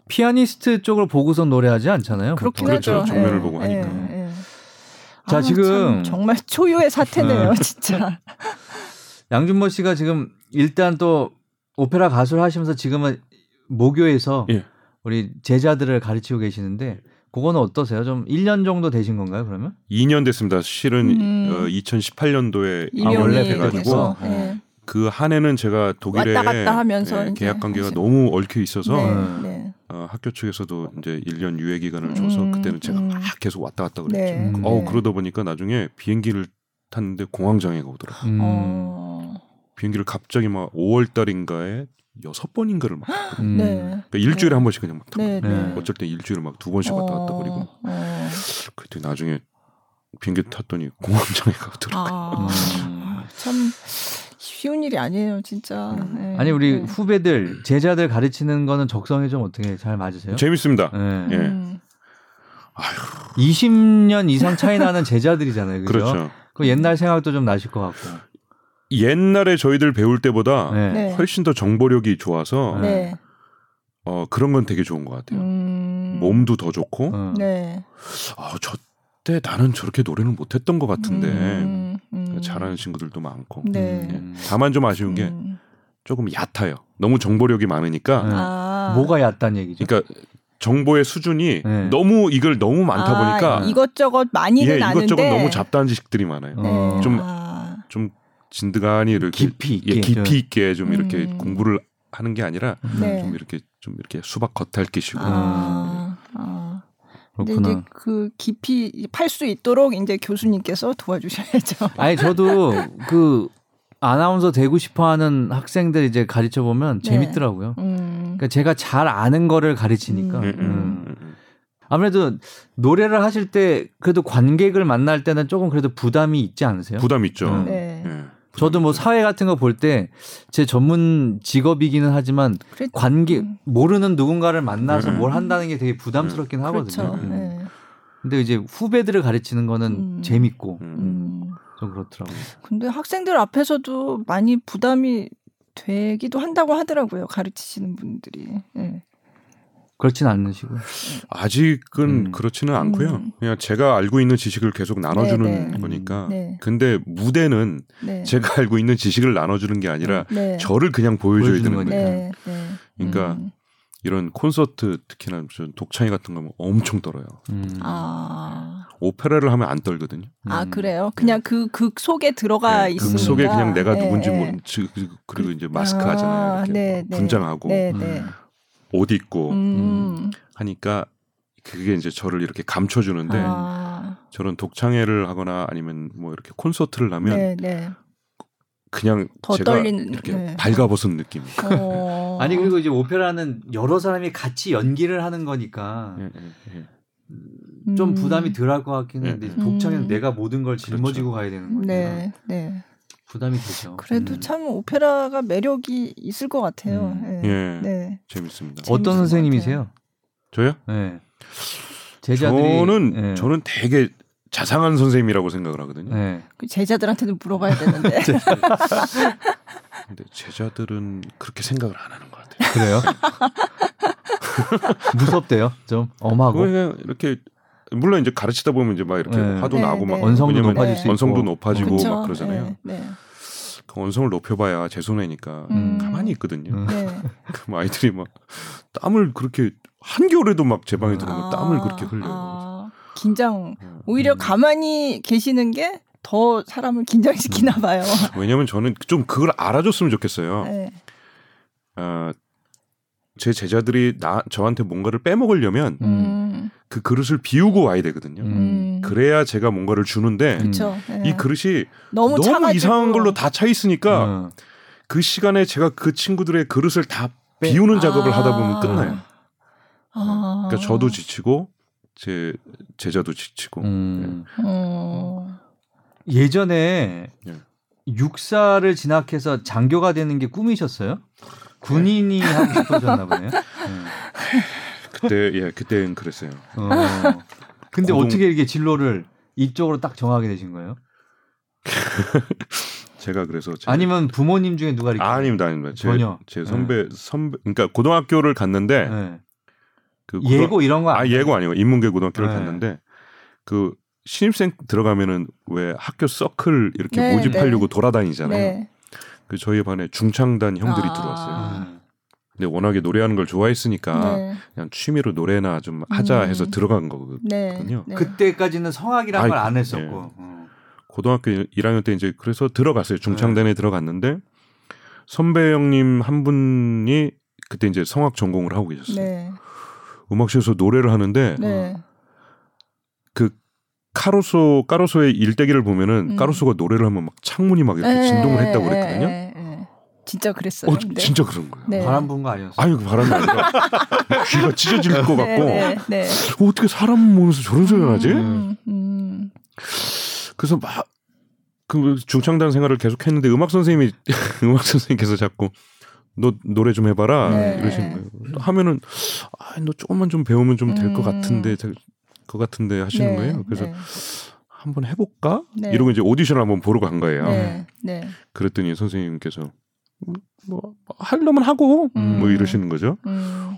피아니스트 쪽을 보고서 노래하지 않잖아요. 그렇긴 보통. 그렇죠. 하죠. 정면을 예, 보고 예, 하니까. 예. 자, 아, 지금- 참 정말 초유의 사태네요, 네. 진짜. 양준모 씨가 지금 일단 또 오페라 가수를 하시면서 지금은 모교에서 예. 우리 제자들을 가르치고 계시는데 그거는 어떠세요? 좀 1년 정도 되신 건가요, 그러면? 2년 됐습니다. 실은 음. 어, 2018년도에 임용이 원래 돼가지고. 예. 그 한 해는 제가 독일에 왔다 갔다 하면서 예, 이제 계약 관계가 하시- 너무 얽혀 있어서 네, 음. 네. 어, 학교 측에서도 이제 1년 유예 기간을 줘서 음, 그때는 제가 음. 막 계속 왔다 갔다 그랬죠. 네. 음. 네. 그러다 보니까 나중에 비행기를 탔는데 공황 장애가 오더라고. 요 음. 어, 비행기를 갑자기 막 5월 달인가에 여섯 번인가를 막. 음. 네. 그러니까 일주일에 네. 한 번씩 그냥 막 타고 네, 네. 네. 어쩔 땐 일주일에 막 두 번씩 왔다 갔다 그리고 어, 어. 그때 나중에 비행기 탔더니 공황 장애가 오더라고. 요 아, 참 쉬운 일이 아니에요, 진짜. 예. 아니 우리 네. 후배들 제자들 가르치는 거는 적성이 좀 어떻게 잘 맞으세요? 재밌습니다. 네. 예. 음. 20년 이상 차이 나는 제자들이잖아요. 그죠? 그렇죠. 그 옛날 생각도 좀 나실 것 같고. 옛날에 저희들 배울 때보다 네. 네. 훨씬 더 정보력이 좋아서 네. 어, 그런 건 되게 좋은 것 같아요. 음. 몸도 더 좋고 어. 네. 아, 저때 나는 저렇게 노래를 못했던 것 같은데 음, 음. 잘하는 친구들도 많고 네. 예. 다만 좀 아쉬운 게 음. 조금 얕아요. 너무 정보력이 많으니까 네. 아. 뭐가 얕단 얘기죠? 그러니까 정보의 수준이 네. 너무 이걸 너무 많다 아, 보니까 이것저것 많이는 예, 아는데 이것저것 너무 잡다한 지식들이 많아요. 네. 어. 좀 아. 좀 진드간이 이렇게 깊이 있게 예, 깊이 좀. 있게 좀 이렇게 음. 공부를 하는 게 아니라 네. 좀 이렇게 좀 이렇게 수박 겉핥기식으로 아, 아. 근데 그렇구나. 이제 그 깊이 팔 수 있도록 이제 교수님께서 도와주셔야죠. 아니 저도 그 아나운서 되고 싶어하는 학생들 이제 가르쳐 보면 네. 재밌더라고요. 음. 그러니까 제가 잘 아는 거를 가르치니까. 음. 음, 음, 음. 음, 음. 아무래도 노래를 하실 때 그래도 관객을 만날 때는 조금 그래도 부담이 있지 않으세요? 부담 있죠. 음. 네. 예. 저도 뭐 사회 같은 거 볼 때 제 전문 직업이기는 하지만 그래- 관계 음. 모르는 누군가를 만나서 음. 뭘 한다는 게 되게 부담스럽긴 하거든요. 그렇죠. 음. 네. 근데 이제 후배들을 가르치는 거는 음. 재밌고 음. 음. 좀 그렇더라고요. 근데 학생들 앞에서도 많이 부담이 되기도 한다고 하더라고요. 가르치시는 분들이. 예. 그렇진 않으시고. 아직은 음. 그렇지는 않고요. 음. 그냥 제가 알고 있는 지식을 계속 나눠주는 네, 네. 거니까. 네. 근데 무대는 네. 제가 알고 있는 지식을 나눠주는 게 아니라 네. 저를 그냥 보여줘야 보여주는 되는 거니까. 네. 네. 그러니까 음. 이런 콘서트 특히나 저 독창이 같은 거면 엄청 떨어요. 음. 아. 오페라를 하면 안 떨거든요. 아 음. 그래요? 그냥 그 극 속에 들어가 네, 있으니까. 그 속에 그냥 내가 네, 누군지 네. 모 지- 그- 그리고 이제 마스크 아, 하잖아요. 이렇게 네, 네. 분장하고 네, 네. 음. 옷 입고 음. 하니까 그게 이제 저를 이렇게 감춰주는데 아. 저런 독창회를 하거나 아니면 뭐 이렇게 콘서트를 하면 네, 네. 그냥 더 제가 떨리는, 이렇게 네. 발가벗은 느낌. 어. 아니 그리고 이제 오페라는 여러 사람이 같이 연기를 하는 거니까 예, 예, 예. 좀 음. 부담이 덜할 것 같긴 했는데 음. 독창에는 음. 내가 모든 걸 짊어지고 가야 되는 거니까 네, 네. 부담이 되죠. 그래도 음. 참 오페라가 매력이 있을 것 같아요. 음. 예. 예. 네. 재밌습니다. 어- 어떤 선생님이세요? 저요? 네. 제자들이 저는 네. 저는 되게 자상한 선생님이라고 생각을 하거든요. 네. 그 제자들한테는 물어봐야 되는데. 근데 제자들은 그렇게 생각을 안 하는 것 같아요. 그래요? 무섭대요. 좀 엄하고 그냥 이렇게 물론 이제 가르치다 보면 이제 막 이렇게 네. 화도 네, 나고 막 네. 언성도 높아질 수 있고 언성도 높아지고 그쵸? 막 그러잖아요. 그 언성을 높여봐야 제 손해니까 음. 가만히 있거든요. 음. 네. 그럼 아이들이 막 땀을 그렇게 한겨울에도 막 제 방에 들어오면 아, 땀을 그렇게 흘려요. 아, 긴장. 어. 오히려 음. 가만히 계시는 게 더 사람을 긴장시키나 봐요. 왜냐면 저는 좀 그걸 알아줬으면 좋겠어요. 네. 어, 제 제자들이 나 저한테 뭔가를 빼먹으려면 음. 그 그릇을 비우고 와야 되거든요. 음. 음. 그래야 제가 뭔가를 주는데 그렇죠. 이 그릇이 너무, 너무. 이상한 걸로 다 차 있으니까 어. 그 시간에 제가 그 친구들의 그릇을 다 비우는 작업을 아. 하다 보면 끝나요. 아. 그러니까 저도 지치고 제 제자도 지치고. 음. 어. 예전에 예. 육사를 진학해서 장교가 되는 게 꿈이셨어요? 군인이 하고 싶어졌나 보네요. 네. 그때 예 그때는 그랬어요. 어. 근데 고등- 어떻게 이렇게 진로를 이쪽으로 딱 정하게 되신 거예요? 제가 그래서 제, 아니면 부모님 중에 누가 이렇게 아, 아닙니다, 아닙니다. 제, 전혀. 제 선배 선배 그러니까 고등학교를 갔는데 네. 그 고등- 예고 이런 거아 안- 예고 아니고 인문계 고등학교를 네. 갔는데 그 신입생 들어가면은 왜 학교 서클 이렇게 네, 모집하려고 네. 돌아다니잖아요. 네. 그 저희 반에 중창단 형들이 아. 들어왔어요. 네. 근데 워낙에 노래하는 걸 좋아했으니까 네. 그냥 취미로 노래나 좀 하자 음. 해서 들어간 거거든요. 네. 네. 그때까지는 성악이란 걸안 했었고. 예. 어. 고등학교 1학년 때 이제 그래서 들어갔어요. 중창단에 들어갔는데 선배 형님 한 분이 그때 이제 성악 전공을 하고 계셨어요. 네. 음악실에서 노래를 하는데 네. 그 카로소 까로소의 일대기를 보면은 음. 까로소가 노래를 하면 막 창문이 막 이렇게 네, 진동을 했다고 네, 그랬거든요. 네, 네. 진짜 그랬어요. 어, 근데. 진짜 그런 거예요. 네. 바람 분거 아니었어? 아니 그 바람이 아니라 귀가 찢어질 것 같고 네, 네, 네. 어, 어떻게 사람 보면서 저런 소리를 하지? 음, 음. 그래서 막 그 중창단 생활을 계속 했는데 음악 선생님이 음악 선생님께서 자꾸 너 노래 좀 해봐라 네. 이러시는 거예요. 하면은 아, 너 조금만 좀 배우면 좀 될것 음. 같은데 될것 같은데 하시는 네, 거예요. 그래서 네. 한번 해볼까 네. 이러고 이제 오디션 을 한번 보러 간 거예요. 네. 네. 그랬더니 선생님께서 음, 뭐 하려면 하고 음. 뭐 이러시는 거죠. 음.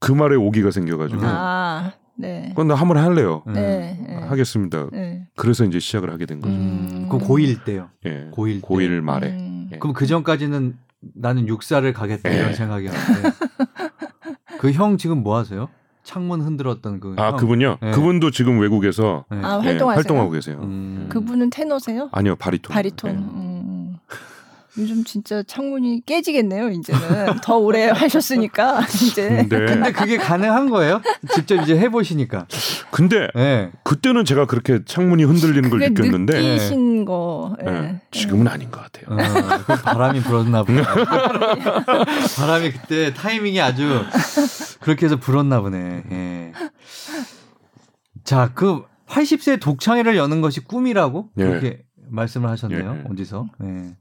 그 말에 오기가 생겨가지고 아, 네. 그건 나 한번 할래요. 음. 네. 네. 하겠습니다. 네. 그래서 이제 시작을 하게 된 거죠. 음. 그 고1 때요. 예. 고1 때. 고1 말에. 음. 예. 그럼 그 전까지는 나는 육사를 가겠다 예. 이런 생각이었는데 그 형 지금 뭐 하세요? 창문 흔들었던 그 아 형. 그분요? 네. 그분도 지금 외국에서 네. 아, 예, 활동하세요. 활동하고 계세요. 음. 그분은 테너세요? 아니요 바리톤. 바리톤. 예. 음. 요즘 진짜 창문이 깨지겠네요. 이제는 더 오래 하셨으니까 이제. 근데 근데 그게 가능한 거예요? 직접 이제 해보시니까. 근데 네. 그때는 제가 그렇게 창문이 흔들리는 걸 느꼈는데 느끼신 거. 예. 예, 지금은 아닌 것 같아요. 어, 그 바람이 불었나 보네. 바람이 그때 타이밍이 아주 그렇게 해서 불었나 보네. 예. 자, 그 80세 독창회를 여는 것이 꿈이라고 예. 그렇게 말씀을 하셨네요. 예. 어디서? 예.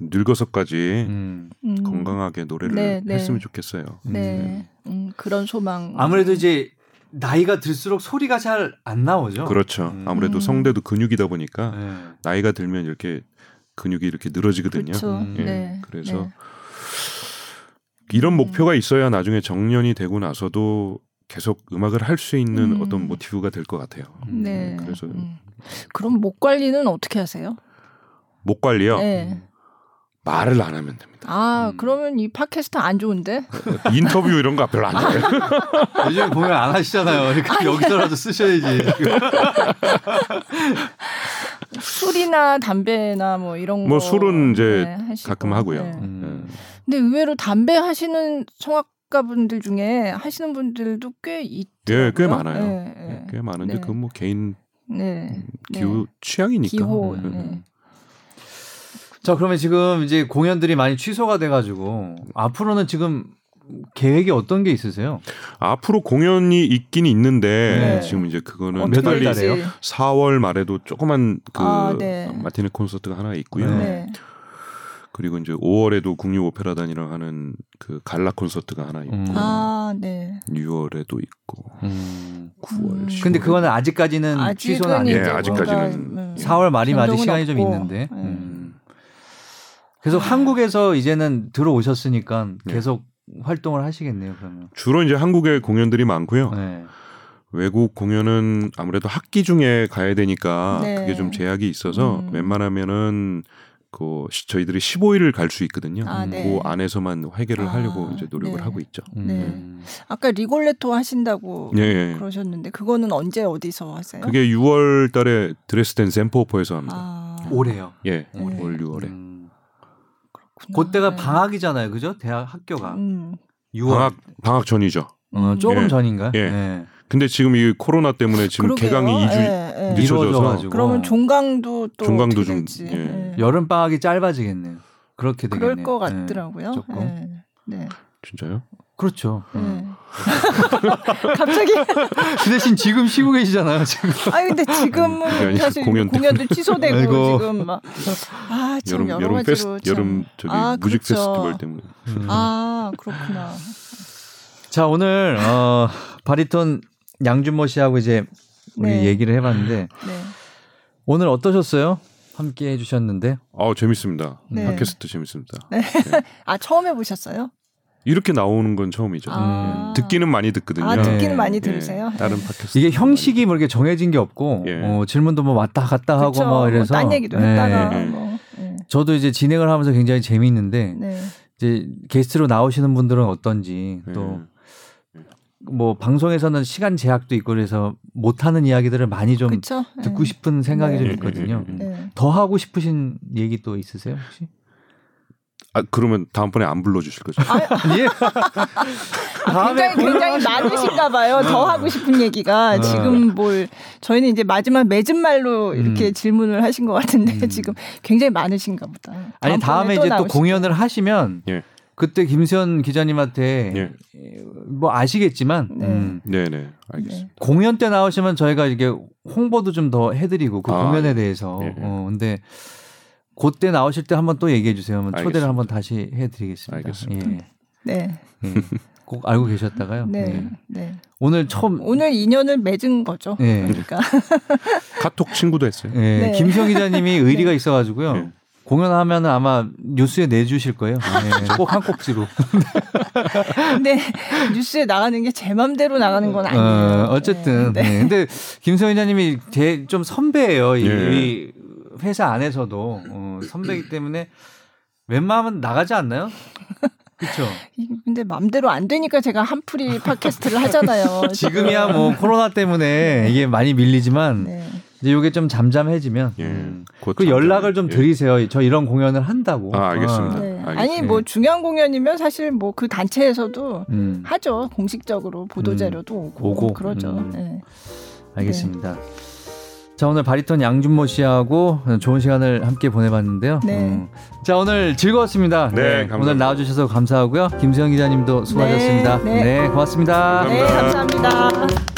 늙어서까지 음. 음. 건강하게 노래를 네, 네. 했으면 좋겠어요. 네. 음, 그런 소망. 아무래도 이제 나이가 들수록 소리가 잘 안 나오죠. 그렇죠. 음. 아무래도 음. 성대도 근육이다 보니까 예. 나이가 들면 이렇게 근육이 이렇게 늘어지거든요. 그렇죠. 음. 예, 네. 그래서 네. 이런 음. 목표가 있어야 나중에 정년이 되고 나서도 계속 음악을 할 수 있는 음. 어떤 모티브가 될 것 같아요. 네. 그래서 음. 그럼 목 관리는 어떻게 하세요? 목 관리요. 네. 말을 안 하면 됩니다. 아, 음. 그러면 이 팟캐스트 안 좋은데? 인터뷰 이런 거 별로 안 해요. 요즘 보면 안 하시잖아요. 그러니까 여기서라도 쓰셔야지. 술이나 담배나 뭐 이런 뭐 거. 술은 이제 네. 가끔 하고요. 네. 음. 근데 의외로 담배 하시는 성악가분들 중에 하시는 분들도 꽤 있더라고요. 예, 꽤 많아요. 네, 네. 꽤 많은데 네. 그건 뭐 개인 네. 기호 취향이니까. 기호. 자, 그러면 지금 이제 공연들이 많이 취소가 돼가지고 앞으로는 지금 계획이 어떤 게 있으세요? 앞으로 공연이 있긴 있는데 네. 지금 이제 그거는 될지. 달에요? 4월 말에도 조그만 그 아, 네. 마티네 콘서트가 하나 있고요. 네. 네. 그리고 이제 5월에도 국립 오페라단이랑 하는 그 갈라 콘서트가 하나 있고 음. 아, 네. 6월에도 있고 음. 9월. 음. 10월. 근데 그거는 아직까지는 아직은 취소는 아니에요. 예, 이제 아직까지는 뭔가, 음, 4월 말이면 아직 시간이 좀 없고. 있는데. 네. 음. 계속 한국에서 이제는 들어오셨으니까 네. 계속 활동을 하시겠네요. 그러면. 주로 이제 한국에 공연들이 많고요. 네. 외국 공연은 아무래도 학기 중에 가야 되니까 네. 그게 좀 제약이 있어서 음. 웬만하면은 그 시- 저희들이 15일을 갈 수 있거든요. 아, 그 네. 안에서만 회계를 아, 하려고 이제 노력을 네. 하고 있죠. 음. 아까 리골레토 하신다고 예, 예. 그러셨는데 그거는 언제 어디서 하세요? 그게 6월 달에 드레스덴 샘포퍼에서 합니다. 아, 올해요. 예, 네. 올 6월에. 음. 그때가 네. 방학이잖아요. 그죠? 대학 학교가. 음. 6월. 방학 방학 전이죠. 어, 조금 예. 전인가요? 예. 네. 근데 지금 이 코로나 때문에 지금 그러게요. 개강이 2주 예, 예. 늦어져서. 그러면 종강도 또 종강도 좀. 예. 예. 여름 방학이 짧아지겠네요. 그렇게 되겠네요. 그럴 것 네. 같더라고요. 조금. 예. 네. 진짜요? 그렇죠. 예. 갑자기 그 대신 지금 쉬고 계시잖아요. 지금. 아 근데 지금은 아니라 사실 공연 공연 도 취소되고 아이고. 지금 막아참 여름 여러 여름 가지로 페스 참. 여름 저기 아, 무직 그렇죠. 페스티벌 때문에. 아 그렇구나. 자 오늘 어, 바리톤 양준모 씨하고 이제 우리 네. 얘기를 해봤는데 네. 오늘 어떠셨어요? 함께 해주셨는데 어 재밌습니다. 네. 팟캐스트 재밌습니다. 아 처음 해보셨어요? 이렇게 나오는 건 처음이죠. 아. 예. 듣기는 많이 듣거든요. 아 듣기는 네. 많이 예. 들으세요? 다른 네. 팟캐스트 이게 형식이 뭐 이렇게 정해진 게 없고 예. 어, 질문도 뭐 왔다 갔다 하고 그쵸. 뭐 이래서 딴 얘기도 네. 했다가 네. 뭐. 네. 저도 이제 진행을 하면서 굉장히 재미있는데 네. 이제 게스트로 나오시는 분들은 어떤지 예. 또뭐 방송에서는 시간 제약도 있고 그래서 못하는 이야기들을 많이 좀 그쵸? 듣고 네. 싶은 생각이 네. 좀 있거든요. 음. 네. 더 하고 싶으신 얘기 또 있으세요 혹시? 아 그러면 다음번에 안 불러주실 거죠? 예. 굉장히 굉장히 많으신가 봐요. 더 하고 싶은 얘기가 어. 지금 뭘 저희는 이제 마지막 맺은 말로 이렇게 음. 질문을 하신 것 같은데 음. 지금 굉장히 많으신가 보다. 아니 다음에 이제 또. 공연을 하시면 예. 그때 김수현 기자님한테 예. 뭐 아시겠지만 네. 음, 네네 알겠습니다. 공연 때 나오시면 저희가 이게 홍보도 좀 더 해드리고 그 아, 공연에 예. 대해서 예, 예. 어 근데 그때 나오실 때 한번 또 얘기해 주세요. 그러면 초대를. 한번 다시 해드리겠습니다. 알겠습니다. 예. 네, 예. 꼭 알고 계셨다가요. 네, 예. 네. 오늘 처음 오늘 인연을 맺은 거죠. 예. 그러니까 카톡 친구도 했어요. 예, 네. 김수영 기자님이 의리가 있어가지고요. 네. 공연하면 아마 뉴스에 내주실 거예요. 예, 꼭한 꼭지로. 근데 뉴스에 나가는 게 제 맘대로 나가는 건 아니에요. 어, 어쨌든. 네. 네. 근데 김수영 기자님이 제 좀 선배예요. 이, 예. 이 회사 안에서도 어, 선배이기 때문에 웬만하면 나가지 않나요? 그렇죠. 이- 근데 맘대로 안 되니까 제가 한풀이 팟캐스트를 하잖아요. 지금이야 뭐 코로나 때문에 이게 많이 밀리지만 네. 이제 이게 좀 잠잠해지면 예. 음, 곧그 연락을 좀 예. 드리세요. 저 이런 공연을 한다고. 아, 알겠습니다. 네. 알겠습니다. 아니 뭐 중요한 공연이면 사실 뭐 그 단체에서도 음, 하죠. 공식적으로 보도 자료도 오고, 오고. 그러죠. 음. 네. 알겠습니다. 자 오늘 바리톤 양준모 씨하고 좋은 시간을 함께 보내봤는데요. 네. 음. 자 오늘 즐거웠습니다. 네, 감사합니다. 오늘 나와주셔서 감사하고요. 김수영 기자님도 수고하셨습니다. 네, 네. 네 고맙습니다. 네, 감사합니다.